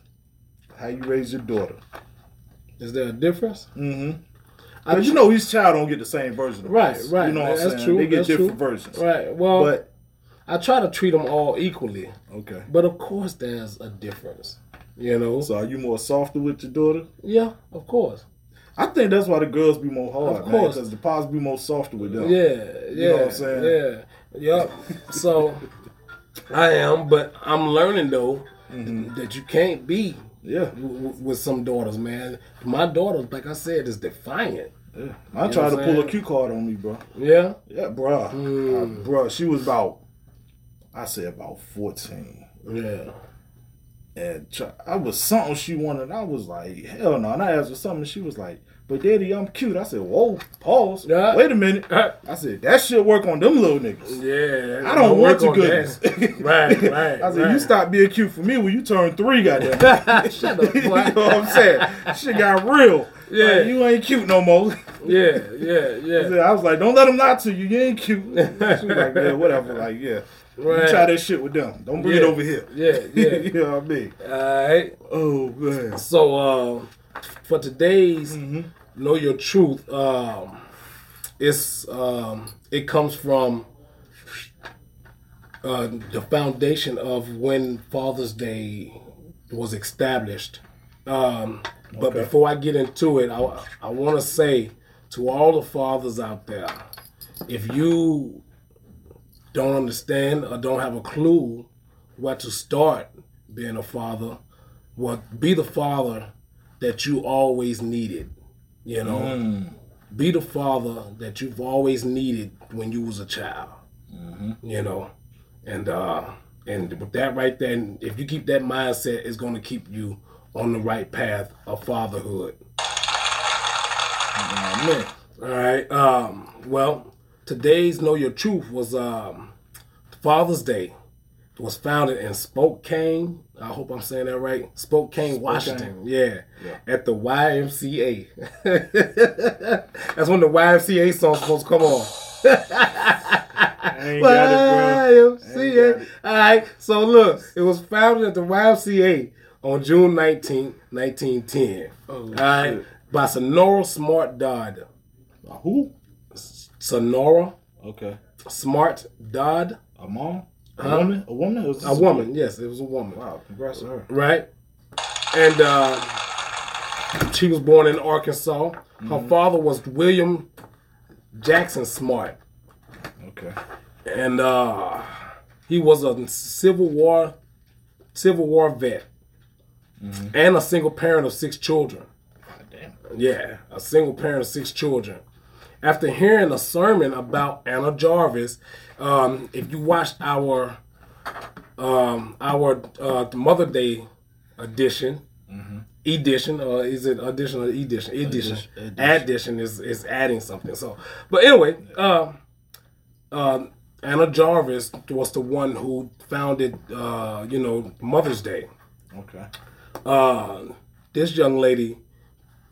Speaker 2: how you raise your daughter?
Speaker 1: Is there a difference?
Speaker 2: Mm-hmm.
Speaker 1: I
Speaker 2: But you know, each child don't get the same version of
Speaker 1: Right,
Speaker 2: this.
Speaker 1: right.
Speaker 2: You know what I'm
Speaker 1: That's
Speaker 2: saying?
Speaker 1: true,
Speaker 2: They get different
Speaker 1: true.
Speaker 2: versions.
Speaker 1: right. Well,
Speaker 2: But
Speaker 1: I try to treat them all equally,
Speaker 2: okay.
Speaker 1: but of course there's a difference. You know.
Speaker 2: So are you more softer with your daughter?
Speaker 1: yeah, of course.
Speaker 2: I think that's why the girls be more hard,
Speaker 1: Of
Speaker 2: man,
Speaker 1: course.
Speaker 2: because the pops be more softer with them.
Speaker 1: Yeah, yeah.
Speaker 2: know what I'm saying?
Speaker 1: Yeah, yep. so I am, but I'm learning though
Speaker 2: Mm-hmm.
Speaker 1: that you can't be
Speaker 2: Yeah.
Speaker 1: w- w- with some daughters, man. My daughter, like I said, is defiant.
Speaker 2: yeah. I
Speaker 1: You
Speaker 2: tried to pull a cue card on me, bro.
Speaker 1: Yeah,
Speaker 2: Yeah, bruh.
Speaker 1: Mm.
Speaker 2: Uh, bruh, she was about, I say about 14.
Speaker 1: yeah.
Speaker 2: And try, I was something she wanted. I was like, hell no. And I asked her something. She was like, but daddy, I'm cute. I said, whoa, pause.
Speaker 1: Yeah.
Speaker 2: Wait a minute. I said, that shit work on them little niggas.
Speaker 1: Yeah,
Speaker 2: I don't want your
Speaker 1: work on
Speaker 2: goodness. <laughs>
Speaker 1: right, right.
Speaker 2: I said,
Speaker 1: right.
Speaker 2: you stop being cute for me when you turn three, goddamn. <laughs>
Speaker 1: Shut up, <laughs>
Speaker 2: you know what I'm saying? Shit got real.
Speaker 1: Yeah.
Speaker 2: Like, you ain't cute no more.
Speaker 1: Yeah, yeah, yeah.
Speaker 2: I was like, don't let them lie to you. You ain't cute. She was like, yeah, whatever. Like, yeah.
Speaker 1: Right.
Speaker 2: You try that shit with them. Don't bring it over here.
Speaker 1: Yeah, yeah.
Speaker 2: you know what I mean?
Speaker 1: All right.
Speaker 2: Oh, man.
Speaker 1: So, uh, for today's
Speaker 2: Mm-hmm.
Speaker 1: Know your truth, um, it's um, it comes from uh, the foundation of when Father's Day was established. Um, but
Speaker 2: Okay.
Speaker 1: before I get into it, I, I want to say to all the fathers out there, if you don't understand or don't have a clue where to start being a father, well, be the father that you always needed. You know, be the father that you've always needed when you was a child. You know, and uh, and with that right then, if you keep that mindset, it's going to keep you on the right path of fatherhood.
Speaker 2: Man.
Speaker 1: All right. Um, well, today's Know Your Truth was um, Father's Day. Was founded in Spokane. I hope I'm saying that right. Spokane, Washington. Yeah. At the YMCA. <laughs> That's when the YMCA song's supposed to come on.
Speaker 2: I ain't got it, bro. Ain't got
Speaker 1: YMCA.
Speaker 2: it.
Speaker 1: All right. So look, it was founded at the YMCA on June 19, 1910. All right.
Speaker 2: shit.
Speaker 1: By Sonora Smart Dodd.
Speaker 2: Who?
Speaker 1: Sonora
Speaker 2: Okay.
Speaker 1: Smart Dodd.
Speaker 2: A mom? A woman? A woman?
Speaker 1: A woman. Yes, it was a woman.
Speaker 2: Wow, congrats to her.
Speaker 1: Right? And uh, she was born in Arkansas. Her father was William Jackson Smart.
Speaker 2: Okay.
Speaker 1: and uh, he was a Civil War Civil War vet and a single parent of six children.
Speaker 2: God damn.
Speaker 1: Yeah, a single parent of six children. After hearing a sermon about Anna Jarvis, um, if you watched our um, our uh, Mother Day edition, edition, or is it edition or edition? Edition.
Speaker 2: Edition.
Speaker 1: Addition is is adding something. So, but anyway, uh, um, Anna Jarvis was the one who founded, uh, you know, Mother's Day
Speaker 2: Okay.
Speaker 1: uh, this young lady,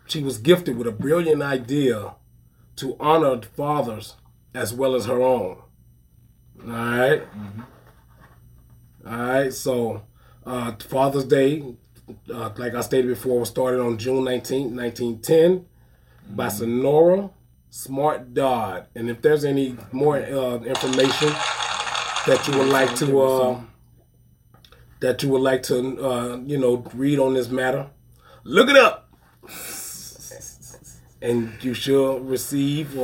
Speaker 1: she was gifted with a brilliant idea to honor fathers as well as her own. All right? All right. So, uh, Father's Day, uh, like I stated before, was started on June 19th, 1910 by Sonora Smart Dodd. And if there's any more uh, information that you would like to uh, that you would like to uh, you know read on this matter, look it up, and you shall receive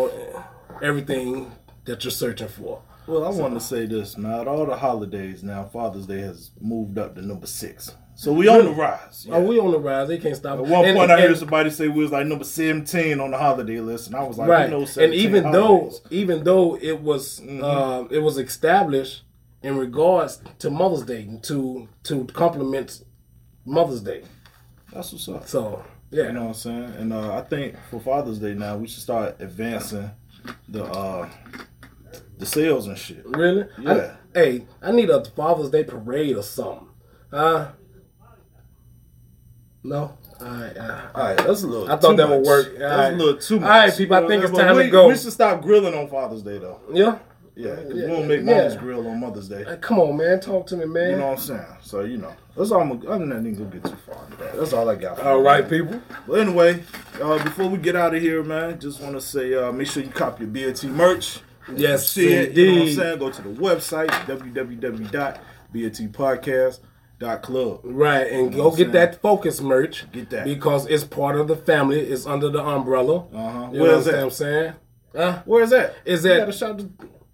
Speaker 1: everything that you're searching for.
Speaker 2: Well, I want to say this. Out of all the holidays now, Father's Day has moved up to number six. So we on the rise.
Speaker 1: Oh, we on the rise. They can't stop.
Speaker 2: At one
Speaker 1: And-
Speaker 2: point, I
Speaker 1: and-
Speaker 2: heard somebody say we was like number seventeen on the holiday list, and I was like,
Speaker 1: right. and even
Speaker 2: holidays.
Speaker 1: though, even though it was,
Speaker 2: Mm-hmm.
Speaker 1: uh, it was established in regards to Mother's Day to to complement Mother's Day.
Speaker 2: that's what's up.
Speaker 1: So yeah,
Speaker 2: You know what I'm saying? And uh, I think for Father's Day now, we should start advancing the uh, the sales and shit.
Speaker 1: really.
Speaker 2: Yeah.
Speaker 1: I, hey, I need a Father's Day parade or something. Huh? No. All right. Uh,
Speaker 2: All right, that's a little.
Speaker 1: I thought that would work. All
Speaker 2: That's
Speaker 1: right.
Speaker 2: a little too much.
Speaker 1: right, people, I think it's time
Speaker 2: we,
Speaker 1: to go.
Speaker 2: We should stop grilling on Father's Day though.
Speaker 1: yeah.
Speaker 2: Yeah,
Speaker 1: Yeah,
Speaker 2: we don't make
Speaker 1: yeah.
Speaker 2: Grill on Mother's Day.
Speaker 1: Hey, come on, man. Talk to me, man.
Speaker 2: You know what I'm saying? So, you know, that's all I'm, I'm not even to get too far into that. That's all I got.
Speaker 1: All right,
Speaker 2: man.
Speaker 1: people.
Speaker 2: But anyway, uh, before we get out of here, man, just want to say uh, make sure you cop your BNT merch.
Speaker 1: Yes,
Speaker 2: See it, you know what I'm saying? Go to the website, www.bntpodcast.club.
Speaker 1: Right, and
Speaker 2: You know
Speaker 1: go get
Speaker 2: saying?
Speaker 1: that Focus merch.
Speaker 2: Get that.
Speaker 1: Because it's part of the family. It's under the umbrella.
Speaker 2: Uh-huh.
Speaker 1: You
Speaker 2: Where's
Speaker 1: know
Speaker 2: that?
Speaker 1: what I'm saying? Huh?
Speaker 2: Where is that?
Speaker 1: Is
Speaker 2: You
Speaker 1: that-
Speaker 2: gotta shout the,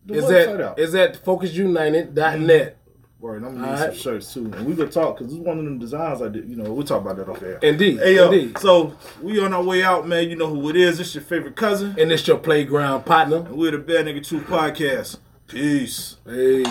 Speaker 2: the
Speaker 1: Is
Speaker 2: website
Speaker 1: that
Speaker 2: out.
Speaker 1: is that focusunited.net.
Speaker 2: Word, I'm gonna need some shirts too, and we gonna talk because it's one of them designs I did. You know, we'll talk about that off air.
Speaker 1: Indeed.
Speaker 2: Hey yo,
Speaker 1: Indeed.
Speaker 2: so we on our way out, man. You know who it is? It's your favorite cousin,
Speaker 1: And it's your playground partner.
Speaker 2: and we're the Bare Naked Truth Podcast. Peace.
Speaker 1: Hey.